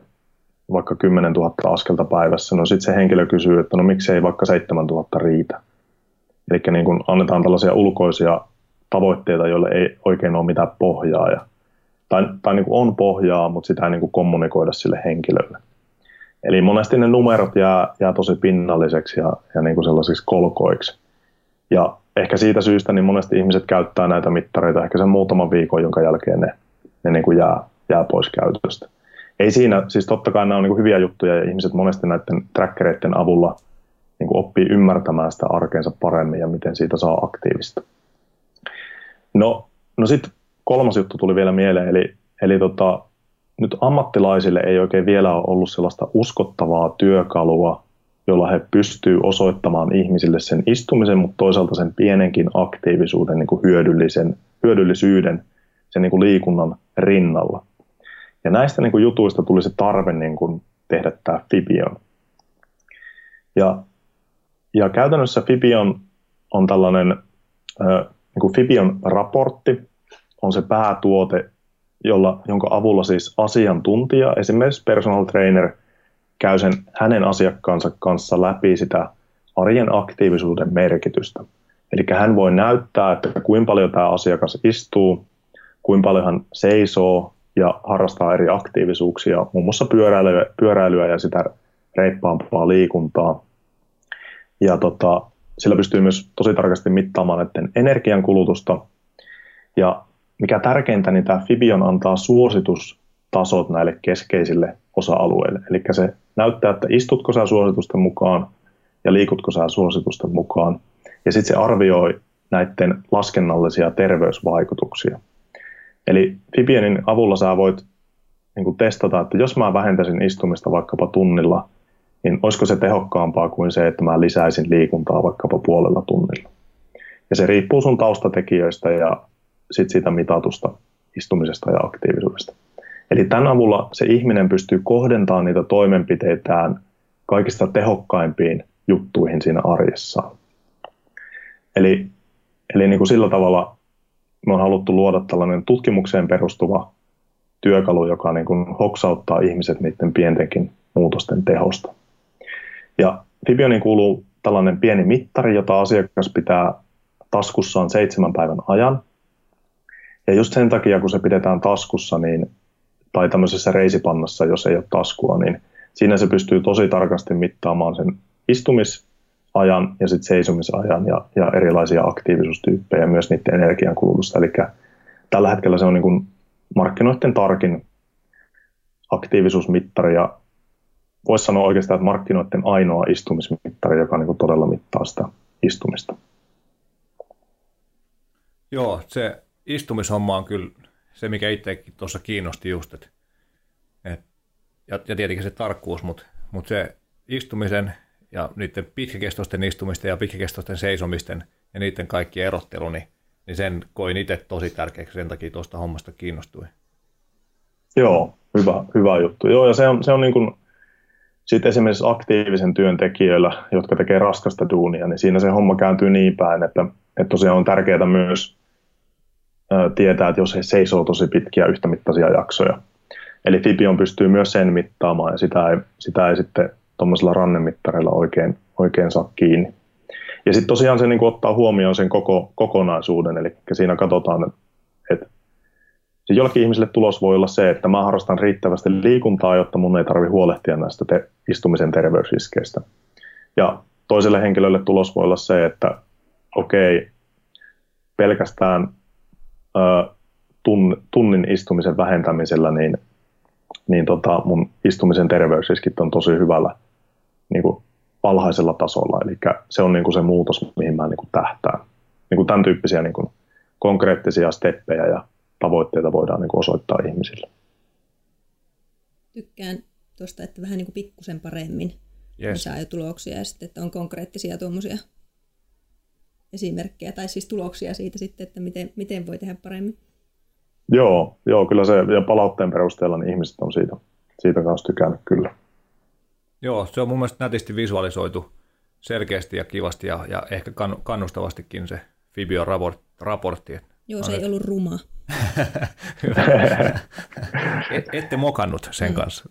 vaikka 10 000 askelta päivässä, no sitten se henkilö kysyy, että no miksi ei vaikka 7 000 riitä. Eli niin kun annetaan tällaisia ulkoisia tavoitteita, joille ei oikein ole mitään pohjaa. Ja, tai tai niin on pohjaa, mutta sitä ei niin kommunikoida sille henkilölle. Eli monesti ne numerot jää, jää tosi pinnalliseksi ja, ja niin kuin sellaisiksi kolkoiksi. Ja ehkä siitä syystä niin monesti ihmiset käyttää näitä mittareita ehkä sen muutaman viikon, jonka jälkeen ne, ne niin kuin jää, jää pois käytöstä. Ei siinä, siis totta kai nämä on niin kuin hyviä juttuja ja ihmiset monesti näiden trackereiden avulla niin kuin oppii ymmärtämään sitä arkeensa paremmin ja miten siitä saa aktiivista. No, no sitten kolmas juttu tuli vielä mieleen, eli, eli tota, nyt ammattilaisille ei oikein vielä ole ollut sellaista uskottavaa työkalua, jolla he pystyvät osoittamaan ihmisille sen istumisen, mutta toisaalta sen pienenkin aktiivisuuden, niin kuin hyödyllisen, hyödyllisyyden sen niin kuin liikunnan rinnalla. Ja näistä niin kuin jutuista tuli se tarve niin kuin tehdä tämä Fibion. Ja, ja käytännössä Fibion on tällainen, äh, niin kuin Fibion raportti on se päätuote, jolla, jonka avulla siis asiantuntija, esimerkiksi personal trainer – käy sen hänen asiakkaansa kanssa läpi sitä arjen aktiivisuuden merkitystä. Eli hän voi näyttää, että kuinka paljon tämä asiakas istuu, kuinka paljon hän seisoo ja harrastaa eri aktiivisuuksia, muun muassa pyöräilyä, pyöräilyä ja sitä reippaampaa liikuntaa. Ja tota, sillä pystyy myös tosi tarkasti mittaamaan näiden energiankulutusta. Ja mikä tärkeintä, niin tämä Fibion antaa suositustasot näille keskeisille osa-alueille. Eli se näyttää, että istutko sä suositusten mukaan ja liikutko sä suositusten mukaan. Ja sitten se arvioi näiden laskennallisia terveysvaikutuksia. Eli Fibienin avulla sä voit niin kuin testata, että jos mä vähentäisin istumista vaikkapa tunnilla, niin olisiko se tehokkaampaa kuin se, että mä lisäisin liikuntaa vaikkapa puolella tunnilla. Ja se riippuu sun taustatekijöistä ja sit siitä mitatusta istumisesta ja aktiivisuudesta. Eli tämän avulla se ihminen pystyy kohdentamaan niitä toimenpiteitään kaikista tehokkaimpiin juttuihin siinä arjessaan. Eli, eli niin kuin sillä tavalla me on haluttu luoda tällainen tutkimukseen perustuva työkalu, joka niin kuin hoksauttaa ihmiset niiden pientenkin muutosten tehosta. Ja Fibioniin kuuluu tällainen pieni mittari, jota asiakas pitää taskussaan seitsemän päivän ajan. Ja just sen takia, kun se pidetään taskussa, niin tai tämmöisessä reisipannassa, jos ei ole taskua, niin siinä se pystyy tosi tarkasti mittaamaan sen istumisajan ja sitten seisomisajan ja, ja erilaisia aktiivisuustyyppejä, myös niiden energiankulutusta. Eli tällä hetkellä se on niin kuin markkinoiden tarkin aktiivisuusmittari ja voisi sanoa oikeastaan, että markkinoiden ainoa istumismittari, joka niin kuin todella mittaa sitä istumista. Joo, se istumishomma on kyllä se, mikä itsekin tuossa kiinnosti just, että, et, ja, ja tietenkin se tarkkuus, mutta mut se istumisen ja niiden pitkäkestoisten istumisten ja pitkäkestoisten seisomisten ja niiden kaikki erottelu, niin, niin sen koin itse tosi tärkeäksi, sen takia tuosta hommasta kiinnostuin. Joo, hyvä, hyvä juttu. Joo, ja se on, se on niin kuin, sitten esimerkiksi aktiivisen työntekijöillä, jotka tekee raskasta duunia, niin siinä se homma kääntyy niin päin, että, että tosiaan on tärkeää myös tietää, että jos he seisoo tosi pitkiä yhtämittaisia jaksoja. Eli Fibion pystyy myös sen mittaamaan ja sitä ei, sitä ei sitten tuommoisilla rannemittarilla oikein, oikein saa kiinni. Ja sitten tosiaan se niin ottaa huomioon sen koko, kokonaisuuden, eli siinä katsotaan, että, siis jollakin ihmiselle tulos voi olla se, että mä harrastan riittävästi liikuntaa, jotta mun ei tarvi huolehtia näistä te- istumisen terveysriskeistä. Ja toiselle henkilölle tulos voi olla se, että okei, pelkästään tunnin istumisen vähentämisellä, niin, niin tota, mun istumisen terveysriskit on tosi hyvällä niin kuin alhaisella tasolla. Eli se on niin kuin se muutos, mihin mä niin kuin tähtään. Niin kuin tämän tyyppisiä niin kuin konkreettisia steppejä ja tavoitteita voidaan niin kuin osoittaa ihmisille. Tykkään tuosta, että vähän niin kuin pikkusen paremmin yes. saa jo tuloksia ja sitten, että on konkreettisia tuommoisia esimerkkejä tai siis tuloksia siitä sitten, että miten, miten voi tehdä paremmin. Joo, joo, kyllä se ja palautteen perusteella niin ihmiset on siitä, siitä kanssa tykännyt kyllä. Joo, se on mun mielestä nätisti visualisoitu selkeästi ja kivasti ja, ja ehkä kannustavastikin se Fibion raportti. Joo, se ei ollut ruma. Et, ette mokannut sen mm. kanssa.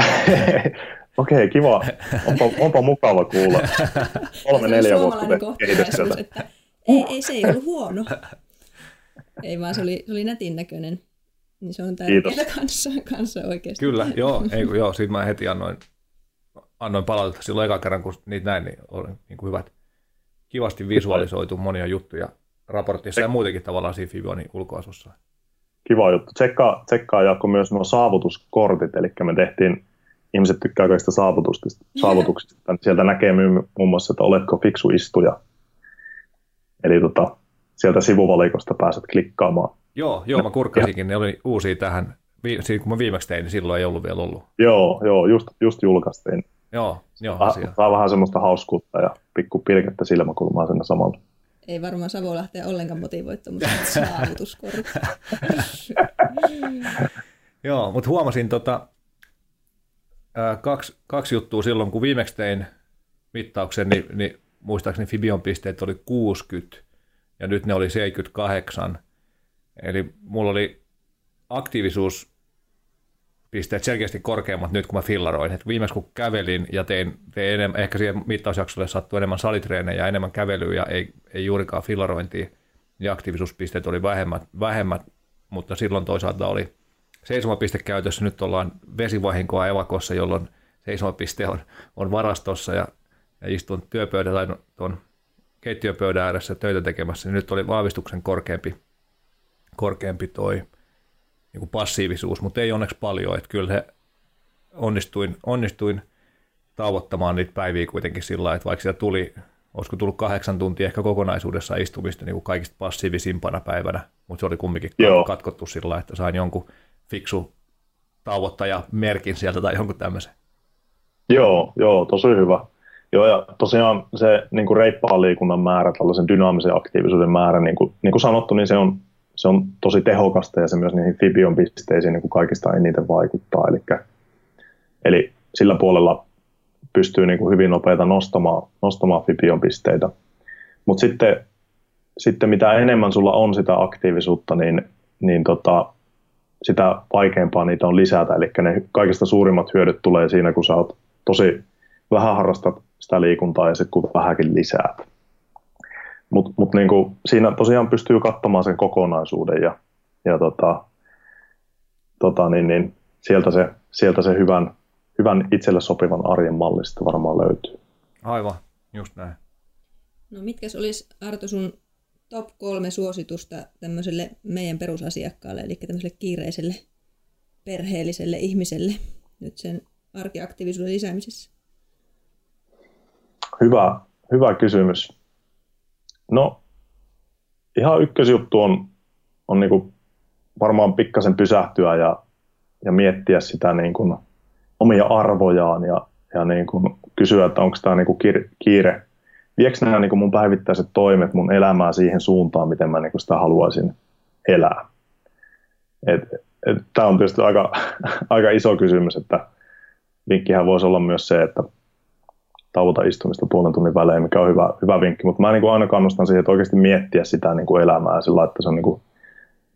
Okei, okay, kiva. Onpa, onpa mukava kuulla. Kolme, neljä vuotta kehitykseltä. Että ei, ei, se ei ollut huono. Ei vaan se oli, se oli nätin näköinen. Niin se on tärkeää kanssa, kanssa oikeasti. Kyllä, joo. Ei, joo siitä mä heti annoin annoin palautetta silloin eka kerran, kun niitä näin, niin oli niin kuin hyvät, kivasti visualisoitu monia juttuja raportissa ja muutenkin tavallaan siinä Fibionin ulkoasussa. Kiva juttu. Tsekkaa, tsekkaa Jaakko myös nuo saavutuskortit, eli me tehtiin, ihmiset tykkää kaikista saavutuksista, saavutuksista. Sieltä näkee muun muassa, että oletko fiksu istuja. Eli tota, sieltä sivuvalikosta pääset klikkaamaan. Joo, joo mä kurkkasinkin, ne oli uusia tähän, kun mä viimeksi tein, niin silloin ei ollut vielä ollut. Joo, joo just, just julkaistiin. Joo, joo asia. Saa vähän semmoista hauskuutta ja pikku pilkettä silmäkulmaa sen samalla. Ei varmaan Savo lähteä ollenkaan motivoittamaan, mutta saavutuskorut. joo, mutta huomasin tota, kaksi, kaksi juttua silloin, kun viimeksi tein mittauksen, niin, niin muistaakseni Fibion pisteet oli 60 ja nyt ne oli 78. Eli mulla oli aktiivisuus pisteet selkeästi korkeammat nyt, kun mä fillaroin. Et viimeksi kun kävelin ja tein, tein enemmän, ehkä siihen mittausjaksolle sattui enemmän salitreenejä ja enemmän kävelyä ja ei, ei juurikaan fillarointia, niin aktiivisuuspisteet oli vähemmät, vähemmät, mutta silloin toisaalta oli seisomapiste käytössä. Nyt ollaan vesivahinkoa evakossa, jolloin seisomapiste on, on varastossa ja, ja istun työpöydällä tai tuon keittiöpöydän ääressä töitä tekemässä. Nyt oli vahvistuksen korkeampi, korkeampi toi niin kuin passiivisuus, mutta ei onneksi paljon, että kyllä he onnistuin, onnistuin tauottamaan niitä päiviä kuitenkin sillä että vaikka sitä tuli, olisiko tullut kahdeksan tuntia ehkä kokonaisuudessa istumista niin kuin kaikista passiivisimpana päivänä, mutta se oli kumminkin Joo. katkottu sillä että sain jonkun fiksu tauottaja merkin sieltä tai jonkun tämmöisen. Joo, joo, tosi hyvä. Joo, ja tosiaan se niin kuin reippaan liikunnan määrä, tällaisen dynaamisen aktiivisuuden määrä, niin kuin, niin kuin sanottu, niin se on se on tosi tehokasta ja se myös niihin Fibion pisteisiin niin kuin kaikista eniten vaikuttaa. Eli, eli sillä puolella pystyy niin kuin hyvin nopeita nostamaan, nostamaan Fibion pisteitä. Mutta sitten, sitten mitä enemmän sulla on sitä aktiivisuutta, niin, niin tota, sitä vaikeampaa niitä on lisätä. Eli ne kaikista suurimmat hyödyt tulee siinä, kun sä oot tosi vähän harrastat sitä liikuntaa ja sitten kun vähänkin lisäät. Mutta mut niinku, siinä tosiaan pystyy katsomaan sen kokonaisuuden ja, ja tota, tota, niin, niin, sieltä, se, sieltä se hyvän, hyvän itselle sopivan arjen mallista varmaan löytyy. Aivan, just näin. No mitkä olisi Arto sun top kolme suositusta tämmöiselle meidän perusasiakkaalle, eli tämmöiselle kiireiselle perheelliselle ihmiselle nyt sen arkiaktiivisuuden lisäämisessä? Hyvä, hyvä kysymys. No, ihan ykkösjuttu on, on niin varmaan pikkasen pysähtyä ja, ja miettiä sitä niin kuin omia arvojaan ja, ja niin kuin kysyä, että onko tämä niin kuin kiire, viekö nämä niin mun päivittäiset toimet mun elämää siihen suuntaan, miten mä niin sitä haluaisin elää. Tämä on tietysti aika, aika iso kysymys, että vinkkihän voisi olla myös se, että tauota istumista puolen tunnin välein, mikä on hyvä, hyvä vinkki. Mutta mä niin kuin aina kannustan siihen, että oikeasti miettiä sitä niin kuin elämää sillä, että se on niin kuin,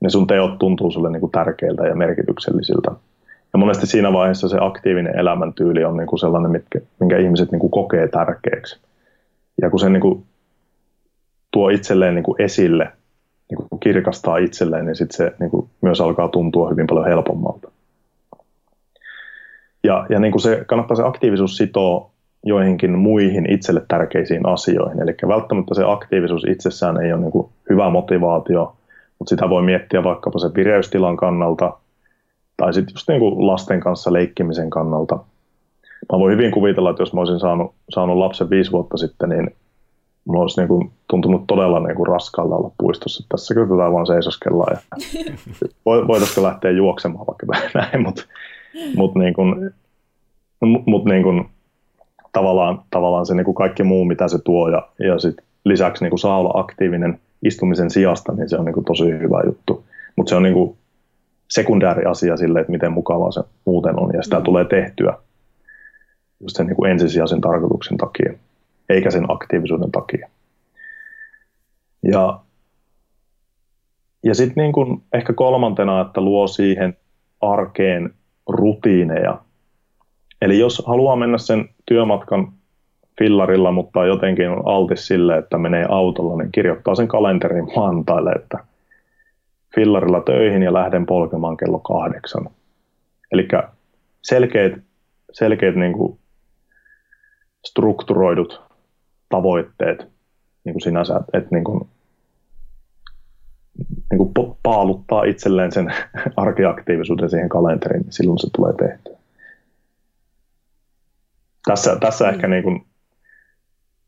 ne sun teot tuntuu sulle niin kuin tärkeiltä ja merkityksellisiltä. Ja monesti siinä vaiheessa se aktiivinen elämäntyyli on niin kuin sellainen, mitkä, minkä ihmiset niin kuin kokee tärkeäksi. Ja kun se niin kuin tuo itselleen niin kuin esille, niin kuin kirkastaa itselleen, niin sitten se niin kuin myös alkaa tuntua hyvin paljon helpommalta. Ja, ja niin kuin se, kannattaa se aktiivisuus sitoa joihinkin muihin itselle tärkeisiin asioihin. Eli välttämättä se aktiivisuus itsessään ei ole niin kuin hyvä motivaatio, mutta sitä voi miettiä vaikkapa se vireystilan kannalta tai sitten just niin kuin lasten kanssa leikkimisen kannalta. Mä voin hyvin kuvitella, että jos mä olisin saanut, saanut lapsen viisi vuotta sitten, niin mulla olisi niin kuin tuntunut todella niin kuin raskaalta olla puistossa. Tässä kyllä vaan seisoskellaan ja voitaisiko lähteä juoksemaan vaikka näin, mutta mut niin kuin, mut niin kuin, tavallaan, tavallaan se niin kuin kaikki muu, mitä se tuo ja, ja sit lisäksi niin kuin saa olla aktiivinen istumisen sijasta, niin se on niin kuin tosi hyvä juttu. Mutta se on niin kuin sekundääri asia sille, että miten mukavaa se muuten on ja sitä mm. tulee tehtyä just sen niin kuin ensisijaisen tarkoituksen takia, eikä sen aktiivisuuden takia. Ja, ja sitten niin ehkä kolmantena, että luo siihen arkeen rutiineja, Eli jos haluaa mennä sen työmatkan fillarilla, mutta jotenkin on altis sille, että menee autolla, niin kirjoittaa sen kalenterin maantaille, että fillarilla töihin ja lähden polkemaan kello kahdeksan. Eli selkeät, selkeät niin kuin strukturoidut tavoitteet niin kuin sinänsä, että niin kuin, niin kuin paaluttaa itselleen sen arkiaktiivisuuden siihen kalenteriin, niin silloin se tulee tehtyä. Tässä, tässä mm. ehkä niin kuin,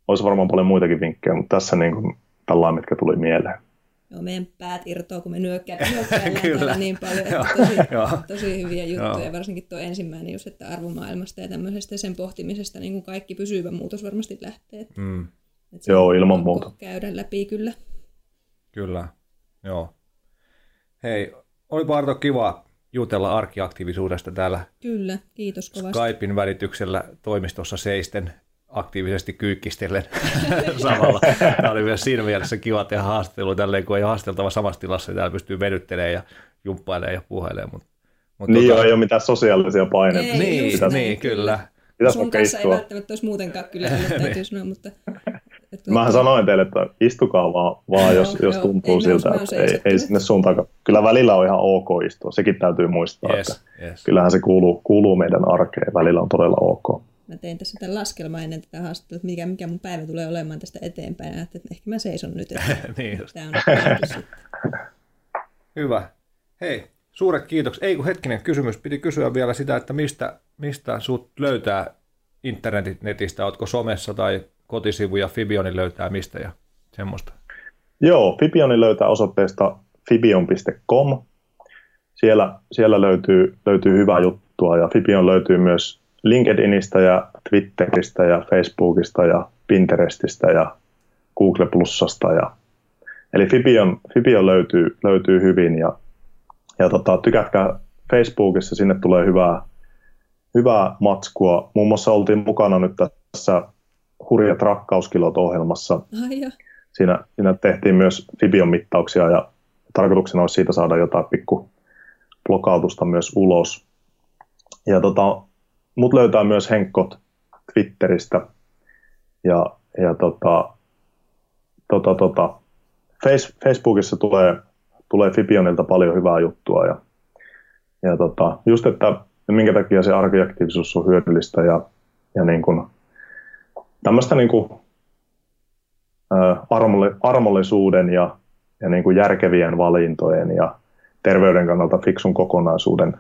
olisi varmaan paljon muitakin vinkkejä, mutta tässä niin kuin, tällainen, mitkä tuli mieleen. Joo, meidän päät irtoaa, kun me nyökkäillään täällä niin paljon, että tosi, tosi hyviä juttuja, varsinkin tuo ensimmäinen just, että arvomaailmasta ja tämmöisestä sen pohtimisesta niin kuin kaikki pysyvä muutos varmasti lähtee. Mm. Joo, ilman muuta. Käydä läpi kyllä. Kyllä, joo. Hei, oli Barto kiva jutella arkiaktiivisuudesta täällä. Kyllä, kiitos kovasti. Skypein välityksellä toimistossa seisten aktiivisesti kyykkistellen samalla. Tämä oli myös siinä mielessä kiva tehdä haastattelu tälleen, kun ei haasteltava samassa tilassa, ja täällä pystyy vedyttelemään ja jumppailemaan ja puhelemaan. Mutta, mutta niin tota... joo, ei ole mitään sosiaalisia paineita. Ei, niin, Pitäisi... niin, kyllä. Pitäisi Sun kanssa istua. ei välttämättä olisi muutenkaan kyllä, täytyy sanoa, mutta että Mähän sanoin teille, että istukaa vaan, vaan jos, jos tuntuu ei siltä, että ei, ei sinne sun takaa. Kyllä välillä on ihan ok istua, sekin täytyy muistaa, yes, että yes. kyllähän se kuuluu, kuuluu meidän arkeen, välillä on todella ok. Mä tein tässä tämän laskelmaa ennen tätä haastattelua, että mikä, mikä mun päivä tulee olemaan tästä eteenpäin, ja että ehkä mä seison nyt, että niin tämä on Hyvä. Hei, suuret kiitokset. Ei kun hetkinen kysymys, piti kysyä vielä sitä, että mistä, mistä sut löytää internetistä, ootko somessa tai kotisivuja Fibioni löytää mistä ja semmoista? Joo, Fibioni löytää osoitteesta fibion.com. Siellä, siellä löytyy, löytyy hyvää juttua ja Fibion löytyy myös LinkedInistä ja Twitteristä ja Facebookista ja Pinterestistä ja Google Plusasta. Ja, eli Fibion, Fibion löytyy, löytyy hyvin ja, ja tota, tykätkää Facebookissa, sinne tulee hyvää, hyvää matskua. Muun muassa oltiin mukana nyt tässä hurjat rakkauskilot ohjelmassa. Siinä, siinä tehtiin myös Fibion mittauksia ja tarkoituksena olisi siitä saada jotain pikku blokautusta myös ulos. Ja tota, mut löytää myös Henkkot Twitteristä. Ja, ja tota, tota, tota, Face, Facebookissa tulee, tulee Fibionilta paljon hyvää juttua ja, ja tota, just, että minkä takia se arkiaktiivisuus on hyödyllistä ja, ja niin kuin tämmöistä niin kuin, armolle, armollisuuden ja, ja niin kuin järkevien valintojen ja terveyden kannalta fiksun kokonaisuuden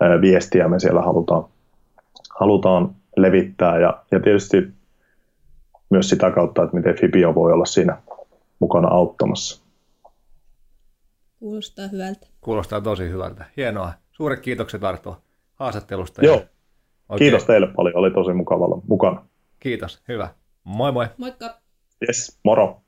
ää, viestiä me siellä halutaan, halutaan levittää ja, ja tietysti myös sitä kautta, että miten Fibio voi olla siinä mukana auttamassa. Kuulostaa hyvältä. Kuulostaa tosi hyvältä. Hienoa. Suuret kiitokset Arto haastattelusta. Joo. Oikein. Kiitos teille paljon. Oli tosi mukavalla mukana. Kiitos, hyvä. Moi moi. Moikka. Yes, moro.